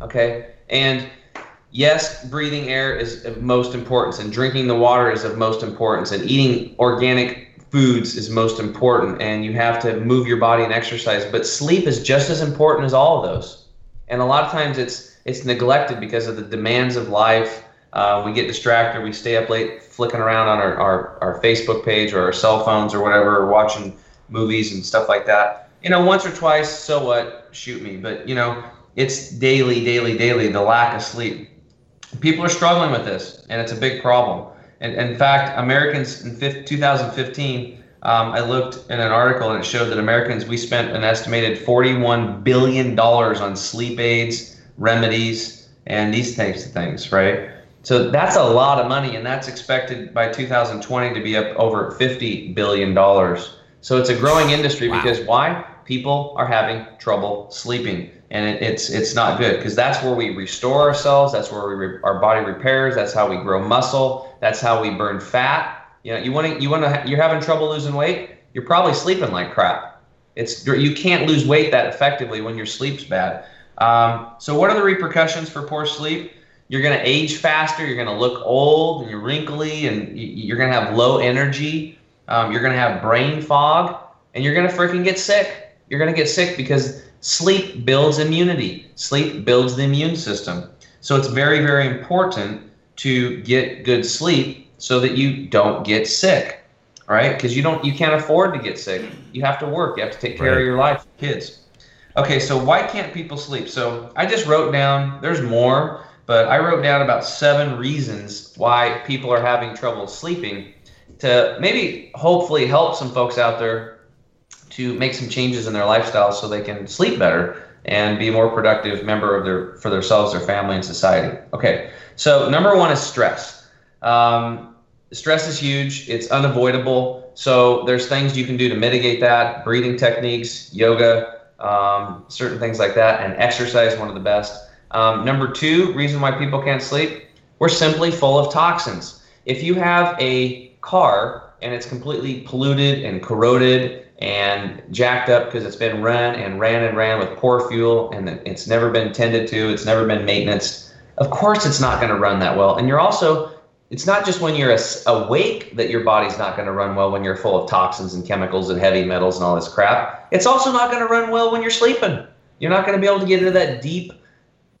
okay, and yes, breathing air is of most importance, and drinking the water is of most importance, and eating organic foods is most important, and you have to move your body and exercise. But sleep is just as important as all of those, and a lot of times it's it's neglected because of the demands of life. Uh, we get distracted. We stay up late flicking around on our, our, our Facebook page or our cell phones or whatever, or watching movies and stuff like that. You know, once or twice, so what? Shoot me. But, you know, it's daily, daily, daily, the lack of sleep people are struggling with this, and it's a big problem. And, in fact, Americans in 2015, um, I looked in an article and it showed that Americans we spent an estimated 41 billion dollars on sleep aids, remedies, and these types of things, right? So that's a lot of money, and that's expected by 2020 to be up over 50 billion dollars. So it's a growing industry wow. because why? People are having trouble sleeping and it, it's it's not good because that's where we restore ourselves. That's where we re- our body repairs. That's how we grow muscle. That's how we burn fat. You know, you want to you want to you're having trouble losing weight. You're probably sleeping like crap. It's you can't lose weight that effectively when your sleep's bad. Um, so what are the repercussions for poor sleep? You're going to age faster. You're going to look old and you're wrinkly and you're going to have low energy. Um, you're going to have brain fog and you're going to freaking get sick. You're going to get sick because Sleep builds immunity. Sleep builds the immune system. So it's very, very important to get good sleep so that you don't get sick, right? Because you don't, you can't afford to get sick. You have to work. You have to take care right. of your life, kids. Okay, so why can't people sleep? So I just wrote down. There's more, but I wrote down about seven reasons why people are having trouble sleeping to maybe hopefully help some folks out there to make some changes in their lifestyle so they can sleep better and be a more productive member of their for themselves, their family, and society. Okay, so number one is stress. Um, stress is huge; it's unavoidable. So there's things you can do to mitigate that: breathing techniques, yoga, um, certain things like that, and exercise. One of the best. Um, number two reason why people can't sleep: we're simply full of toxins if you have a car and it's completely polluted and corroded and jacked up because it's been run and ran and ran with poor fuel and it's never been tended to, it's never been maintenance, of course it's not going to run that well. And you're also, it's not just when you're awake that your body's not going to run well when you're full of toxins and chemicals and heavy metals and all this crap. It's also not going to run well when you're sleeping. You're not going to be able to get into that deep,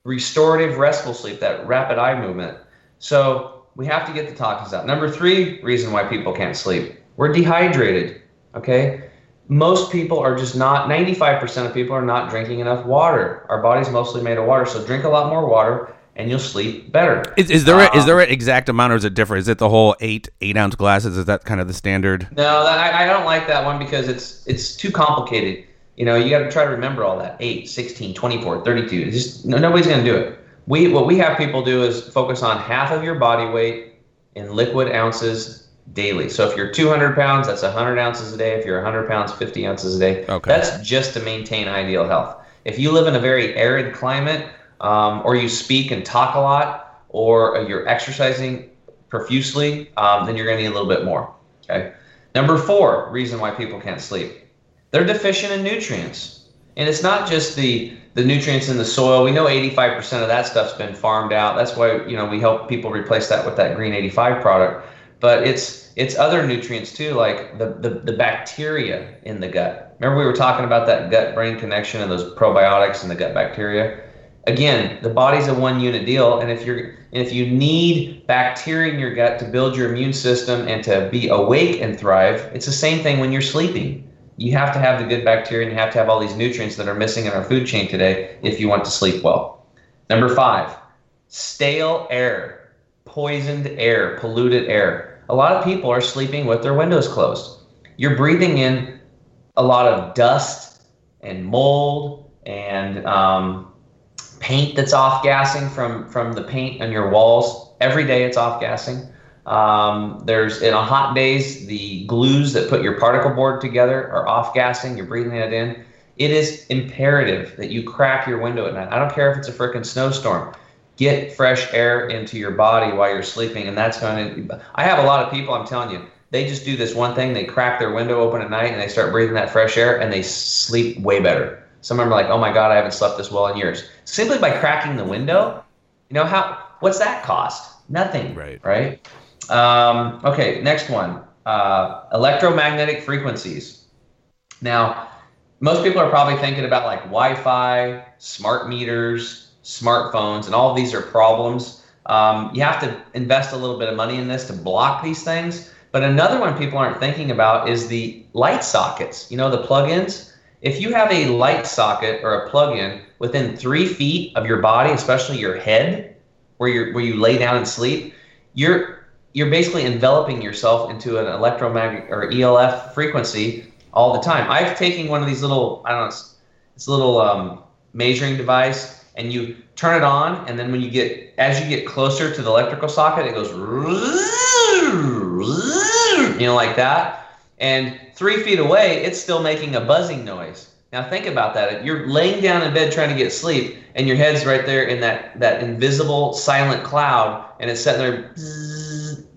restorative, restful sleep, that rapid eye movement. So we have to get the toxins out. Number three reason why people can't sleep. We're dehydrated. Okay? Most people are just not 95% of people are not drinking enough water. Our body's mostly made of water so drink a lot more water and you'll sleep better. Is, is there um, a, is there an exact amount or is it different? Is it the whole eight eight ounce glasses? Is that kind of the standard? No I, I don't like that one because it's it's too complicated. You know you got to try to remember all that. 8 16 24 32 it's just no, nobody's going to do it we what we have people do is focus on half of your body weight in liquid ounces daily. So if you're 200 pounds, that's 100 ounces a day. If you're 100 pounds, 50 ounces a day. Okay. That's just to maintain ideal health. If you live in a very arid climate, um, or you speak and talk a lot, or you're exercising profusely, um, then you're going to need a little bit more. Okay. Number four reason why people can't sleep: they're deficient in nutrients, and it's not just the the nutrients in the soil. We know 85% of that stuff's been farmed out. That's why you know we help people replace that with that Green 85 product but it's it's other nutrients too, like the, the, the bacteria in the gut. Remember we were talking about that gut brain connection and those probiotics and the gut bacteria. Again, the body's a one unit deal, and if you're if you need bacteria in your gut to build your immune system and to be awake and thrive, it's the same thing when you're sleeping. You have to have the good bacteria and you have to have all these nutrients that are missing in our food chain today if you want to sleep well. Number five, stale air, poisoned air, polluted air a lot of people are sleeping with their windows closed. You're breathing in a lot of dust and mold and um, paint that's off gassing from from the paint on your walls. Every day it's off gassing. Um, there's in a hot days the glues that put your particle board together are off gassing. You're breathing that in. It is imperative that you crack your window at night. I don't care if it's a freaking snowstorm get fresh air into your body while you're sleeping and that's going to i have a lot of people i'm telling you they just do this one thing they crack their window open at night and they start breathing that fresh air and they sleep way better some of them are like oh my god i haven't slept this well in years simply by cracking the window you know how what's that cost nothing right right um, okay next one uh, electromagnetic frequencies now most people are probably thinking about like wi-fi smart meters smartphones, and all these are problems. Um, you have to invest a little bit of money in this to block these things. But another one people aren't thinking about is the light sockets. You know, the plugins. If you have a light socket or a plug-in within three feet of your body, especially your head, where you where you lay down and sleep, you're you're basically enveloping yourself into an electromagnetic or ELF frequency all the time. I've taken one of these little I don't know, it's, a little um, measuring device and you turn it on, and then when you get as you get closer to the electrical socket, it goes you know like that. And three feet away, it's still making a buzzing noise. Now think about that. If You're laying down in bed trying to get sleep, and your head's right there in that that invisible silent cloud, and it's sitting there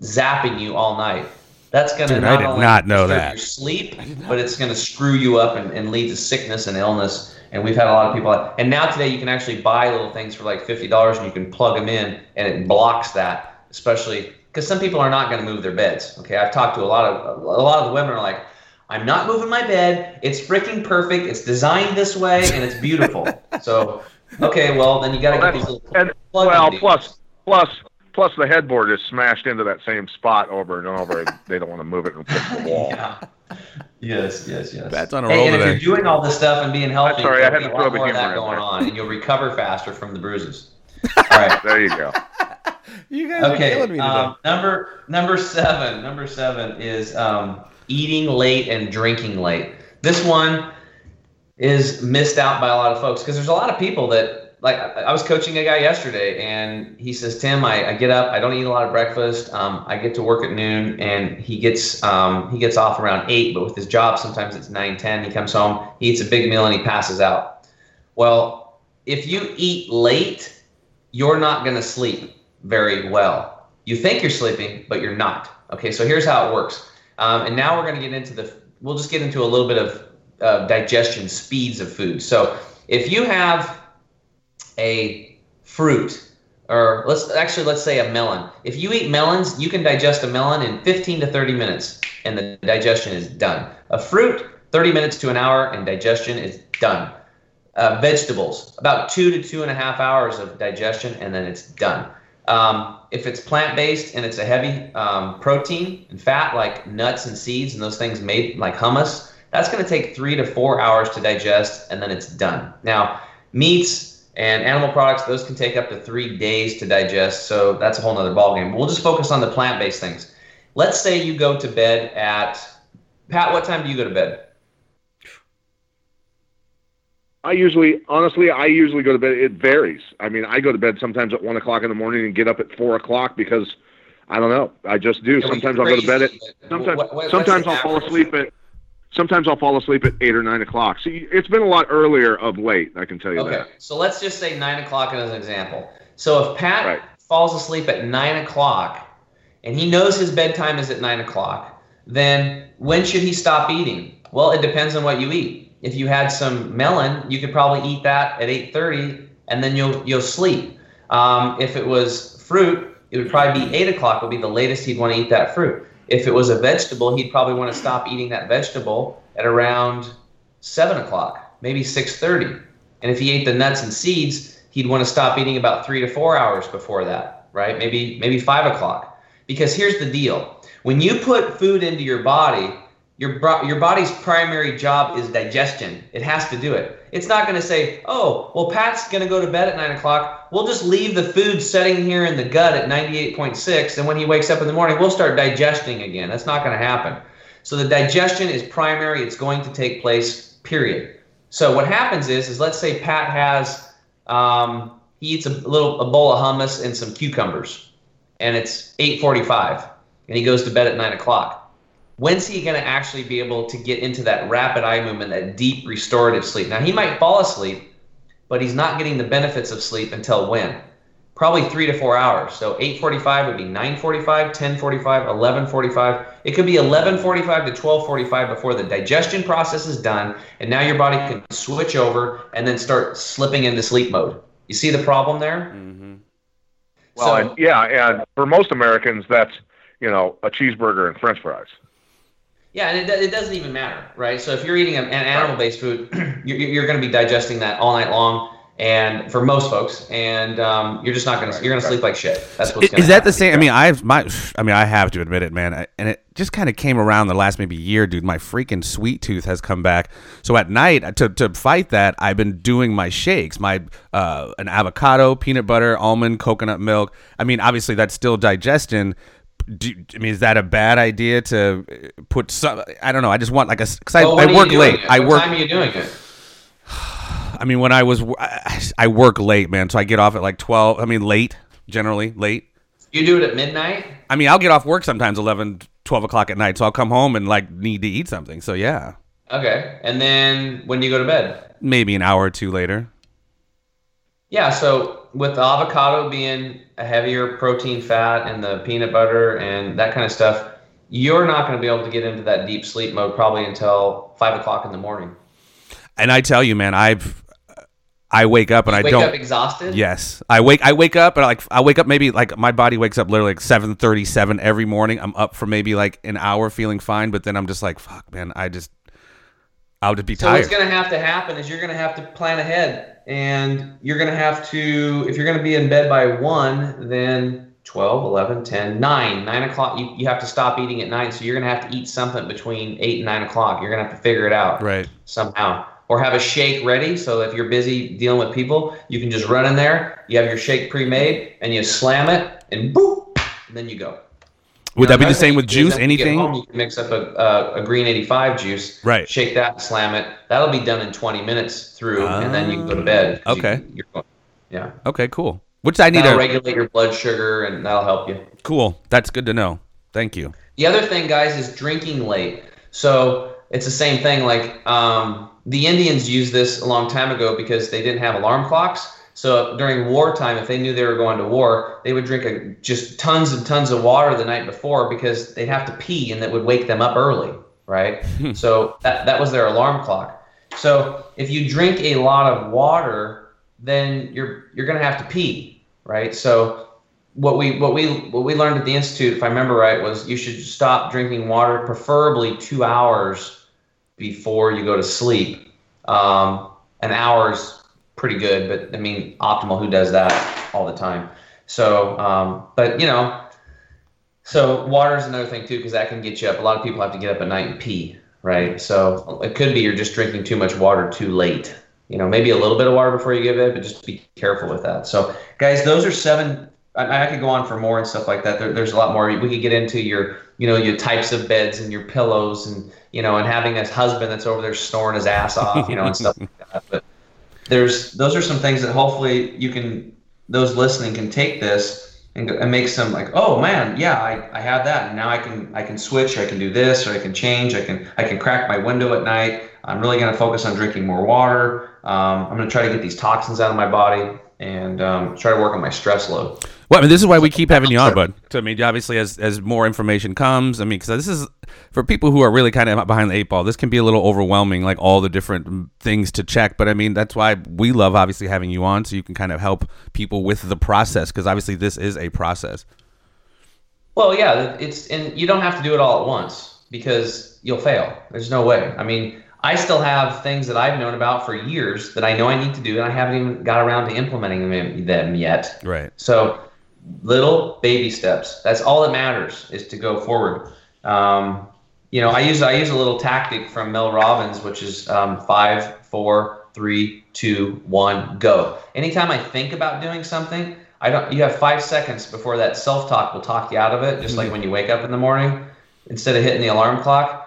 zapping you all night. That's gonna Dude, not I did not know that your sleep, but it's gonna screw you up and, and lead to sickness and illness and we've had a lot of people. And now today you can actually buy little things for like fifty dollars, and you can plug them in, and it blocks that. Especially because some people are not going to move their beds. Okay, I've talked to a lot of a lot of the women are like, I'm not moving my bed. It's freaking perfect. It's designed this way, and it's beautiful. so, okay, well then you got to well, get these little. And, well, plus plus plus the headboard is smashed into that same spot over and over. and they don't want to move it and fix the wall. yeah. Yes, yes, yes. That's on a hey, roll and today. if you're doing all this stuff and being healthy, I'm sorry, I had to throw a lot more of that going on, and you'll recover faster from the bruises. All right, there you go. you guys okay, are killing me today. Um, number number seven. Number seven is um, eating late and drinking late. This one is missed out by a lot of folks because there's a lot of people that like I was coaching a guy yesterday, and he says, "Tim, I, I get up, I don't eat a lot of breakfast. Um, I get to work at noon, and he gets um, he gets off around eight. But with his job, sometimes it's nine, ten. He comes home, he eats a big meal, and he passes out. Well, if you eat late, you're not to sleep very well. You think you're sleeping, but you're not. Okay, so here's how it works. Um, and now we're going to get into the, we'll just get into a little bit of uh, digestion speeds of food. So if you have a fruit, or let's actually let's say a melon. If you eat melons, you can digest a melon in 15 to 30 minutes, and the digestion is done. A fruit, 30 minutes to an hour, and digestion is done. Uh, vegetables, about two to two and a half hours of digestion, and then it's done. Um, if it's plant based and it's a heavy um, protein and fat like nuts and seeds and those things made like hummus, that's going to take three to four hours to digest, and then it's done. Now, meats and animal products, those can take up to three days to digest, so that's a whole nother ballgame. We'll just focus on the plant based things. Let's say you go to bed at, Pat, what time do you go to bed? I usually, honestly, I usually go to bed. It varies. I mean, I go to bed sometimes at one o'clock in the morning and get up at four o'clock because I don't know. I just do. Sometimes I'll go to bed at. Sometimes, what, what, sometimes I'll fall asleep at. Sometimes I'll fall asleep at eight or nine o'clock. See, it's been a lot earlier of late. I can tell you okay. that. So let's just say nine o'clock as an example. So if Pat right. falls asleep at nine o'clock, and he knows his bedtime is at nine o'clock, then when should he stop eating? Well, it depends on what you eat if you had some melon, you could probably eat that at 8:30, and then you'll you'll sleep. Um, if it was fruit, it would probably be eight o'clock. Would be the latest he'd want to eat that fruit. If it was a vegetable, he'd probably want to stop eating that vegetable at around seven o'clock, maybe 6:30. And if he ate the nuts and seeds, he'd want to stop eating about three to four hours before that, right? Maybe maybe five o'clock. Because here's the deal: when you put food into your body, your, your body's primary job is digestion. It has to do it. It's not going to say, oh, well, Pat's going to go to bed at 9 o'clock. We'll just leave the food setting here in the gut at 98.6. And when he wakes up in the morning, we'll start digesting again. That's not going to happen. So the digestion is primary. It's going to take place, period. So what happens is, is let's say Pat has, um, he eats a little a bowl of hummus and some cucumbers, and it's 8:45, and he goes to bed at 9 o'clock when's he going to actually be able to get into that rapid eye movement, that deep restorative sleep? Now, he might fall asleep, but he's not getting the benefits of sleep until when? Probably three to four hours. So 8:45 would be 9:45, 10:45, 11:45. It could be 11:45 to 12:45 before the digestion process is done, and now your body can switch over and then start slipping into sleep mode. You see the problem there? Mm-hmm. Well, so, and, yeah, and for most Americans, that's you know a cheeseburger and French fries. Yeah, and it, it doesn't even matter, right? So if you're eating an animal-based food, you're, you're going to be digesting that all night long, and for most folks, and um, you're just not going to you're going to sleep like shit. That's what's is that happen. the same? I mean, I've my I mean, I have to admit it, man, I, and it just kind of came around the last maybe year, dude. My freaking sweet tooth has come back. So at night, to to fight that, I've been doing my shakes, my uh, an avocado, peanut butter, almond, coconut milk. I mean, obviously that's still digestion do, I mean, is that a bad idea to uh, put some? I don't know. I just want like a because I, well, I work late. It? I what work. Time are you doing it? I mean, when I was, I work late, man. So I get off at like twelve. I mean, late generally, late. You do it at midnight. I mean, I'll get off work sometimes 11, 12 o'clock at night. So I'll come home and like need to eat something. So yeah. Okay, and then when do you go to bed? Maybe an hour or two later. Yeah. So with the avocado being a heavier protein fat and the peanut butter and that kind of stuff, you're not going to be able to get into that deep sleep mode probably until five o'clock in the morning. And I tell you, man, I've I wake up and you I wake don't. Up exhausted. Yes, I wake. I wake up and I like I wake up maybe like my body wakes up literally like seven thirty seven every morning. I'm up for maybe like an hour feeling fine, but then I'm just like fuck, man. I just I'll just be so tired. So what's going to have to happen is you're going to have to plan ahead and you're going to have to if you're going to be in bed by 1 then 12 11 10 9 9 o'clock you, you have to stop eating at 9 so you're going to have to eat something between 8 and 9 o'clock. You're going to have to figure it out right. somehow. Or have a shake ready. So if you're busy dealing with people you can just run in there. You have your shake pre-made and you slam it and boop and then you go would that be the same with juice? Anything? Home, you can mix up a, a, a, green 85 juice. Right. Shake that, slam it. That'll be done in 20 minutes through, uh, and then you can go to bed. Okay. You, yeah. Okay. Cool. Which I need to regulate your blood sugar, and that'll help you. Cool. That's good to know. Thank you. The other thing, guys, is drinking late. So it's the same thing. Like um, the Indians used this a long time ago because they didn't have alarm clocks. So during wartime, if they knew they were going to war, they would drink a, just tons and tons of water the night before because they'd have to pee and that would wake them up early, right? so that, that was their alarm clock. So if you drink a lot of water, then you're you're gonna have to pee, right? So what we what we what we learned at the institute, if I remember right, was you should stop drinking water, preferably two hours before you go to sleep. Um, an hour's pretty good, but I mean optimal. Who does that all the time? So, um, but you know, so water is another thing too because that can get you up. A lot of people have to get up at night and pee, right? So it could be you're just drinking too much water too late. You know, maybe a little bit of water before you give it, but just be careful with that. So, guys, those are seven I, I, could go on for more and stuff like that. There, there's a lot more. We could get into your, you know, your types of beds and your pillows and, you know, and having a husband that's over there snoring his ass off, you know, and stuff like that. But there's, those are some things that hopefully you can, those listening can take this and, and make some like, oh man, yeah, I, I have that. And now I can, I can switch, or I can do this, or I can change. I can, I can crack my window at night. I'm really going to focus on drinking more water. Um, I'm going to try to get these toxins out of my body and um, try to work on my stress load. Well, I mean, this is why we keep having you on, bud. So, I mean, obviously, as as more information comes, I mean, because this is for people who are really kind of behind the eight ball. This can be a little overwhelming, like all the different things to check. But I mean, that's why we love obviously having you on, so you can kind of help people with the process, because obviously this is a process. Well, yeah, it's and you don't have to do it all at once because you'll fail. There's no way. I mean, I still have things that I've known about for years that I know I need to do, and I haven't even got around to implementing them yet. Right. So little baby steps. That's all that matters is to go forward. Um, you know, I use I use a little tactic from Mel Robbins, which is um, five, four, three, two, one, go. Anytime I think about doing something, I don't. You have five seconds before that self talk will talk you out of it. Just like mm-hmm. when you wake up in the morning, instead of hitting the alarm clock.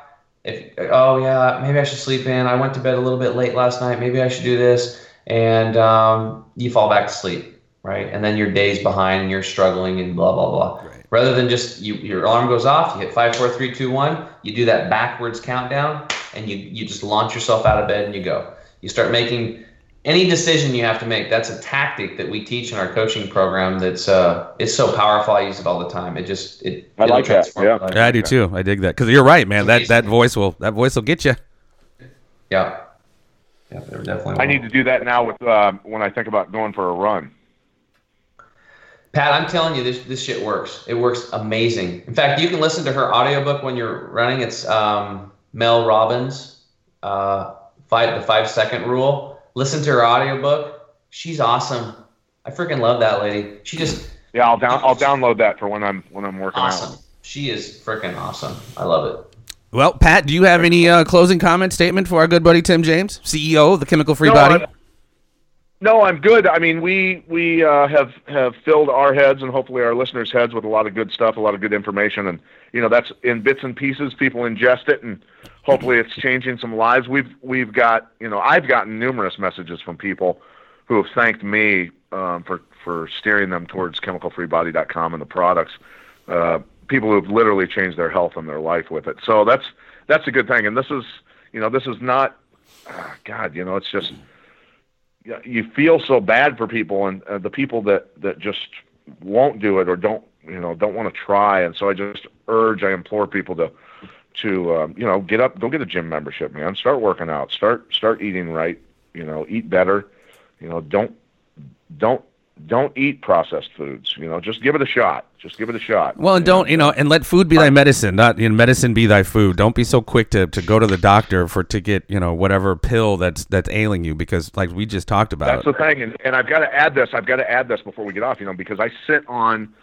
If oh yeah, maybe I should sleep in. I went to bed a little bit late last night. Maybe I should do this, and um, you fall back to sleep right? And then your day's behind and you're struggling and blah blah blah. Right. Rather than just you, your alarm goes off, you hit five, four, three, two, one. You do that backwards countdown, and you you just launch yourself out of bed and you go. You start making any decision you have to make. That's a tactic that we teach in our coaching program. That's uh, it's so powerful. I use it all the time. It just it. I like that. Yeah. yeah, I do too. I dig that because you're right, man. That that voice will that voice will get you. Yeah. Yeah, definitely. I need to do that now with uh, when I think about going for a run. Pat, I'm telling you, this this shit works. It works amazing. In fact, you can listen to her audiobook when you're running. It's um, Mel Robbins, uh, five, the five second rule. Listen to her audiobook. She's awesome. I freaking love that lady. She just yeah. I'll down I'll download that for when I'm when I'm working awesome. out. She is freaking awesome. I love it. Well, Pat, do you have any uh, closing comment statement for our good buddy Tim James, CEO of the Chemical Free no, Body? I, no, I'm good. I mean, we we uh, have have filled our heads and hopefully our listeners' heads with a lot of good stuff, a lot of good information, and you know that's in bits and pieces. People ingest it, and hopefully it's changing some lives. We've we've got you know I've gotten numerous messages from people who have thanked me um, for for steering them towards chemicalfreebody.com and the products. Uh, people who have literally changed their health and their life with it. So that's that's a good thing. And this is you know this is not uh, God. You know it's just you feel so bad for people and uh, the people that that just won't do it or don't you know don't want to try and so i just urge i implore people to to um, you know get up go get a gym membership man start working out start start eating right you know eat better you know don't don't don't eat processed foods. You know, just give it a shot. Just give it a shot. Well, and don't you know, and let food be thy medicine, not you know, medicine be thy food. Don't be so quick to, to go to the doctor for to get you know whatever pill that's that's ailing you because like we just talked about. That's the thing, and, and I've got to add this. I've got to add this before we get off. You know, because I sit on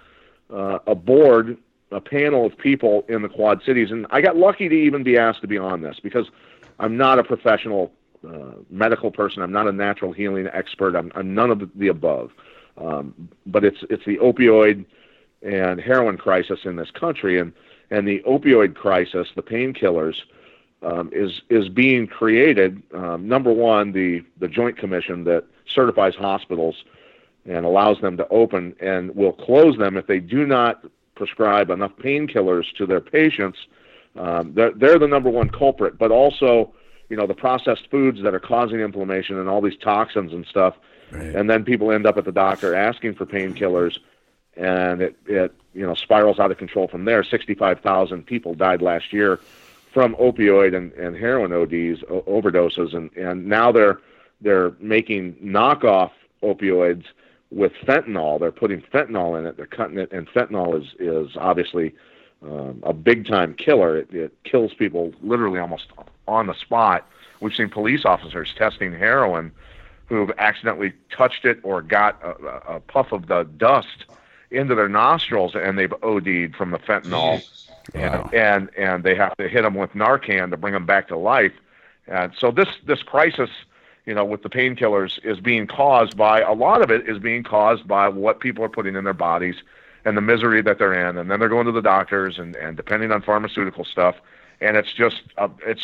uh, a board, a panel of people in the Quad Cities, and I got lucky to even be asked to be on this because I'm not a professional uh, medical person. I'm not a natural healing expert. I'm, I'm none of the, above. Um, but it's it's the opioid and heroin crisis in this country, and and the opioid crisis, the painkillers, um, is is being created. Um, number one, the the Joint Commission that certifies hospitals and allows them to open and will close them if they do not prescribe enough painkillers to their patients. Um, they're, they're the number one culprit, but also you know the processed foods that are causing inflammation and all these toxins and stuff. Right. And then people end up at the doctor asking for painkillers, and it it you know spirals out of control from there. Sixty five thousand people died last year from opioid and, and heroin ODs o- overdoses, and and now they're they're making knockoff opioids with fentanyl. They're putting fentanyl in it. They're cutting it, and fentanyl is is obviously um, a big time killer. It, it kills people literally almost on the spot. We've seen police officers testing heroin who've accidentally touched it or got a, a puff of the dust into their nostrils and they've OD'd from the fentanyl. Wow. And, and and they have to hit them with Narcan to bring them back to life. And so this this crisis, you know, with the painkillers is being caused by a lot of it is being caused by what people are putting in their bodies and the misery that they're in, and then they're going to the doctors and and depending on pharmaceutical stuff, and it's just a, it's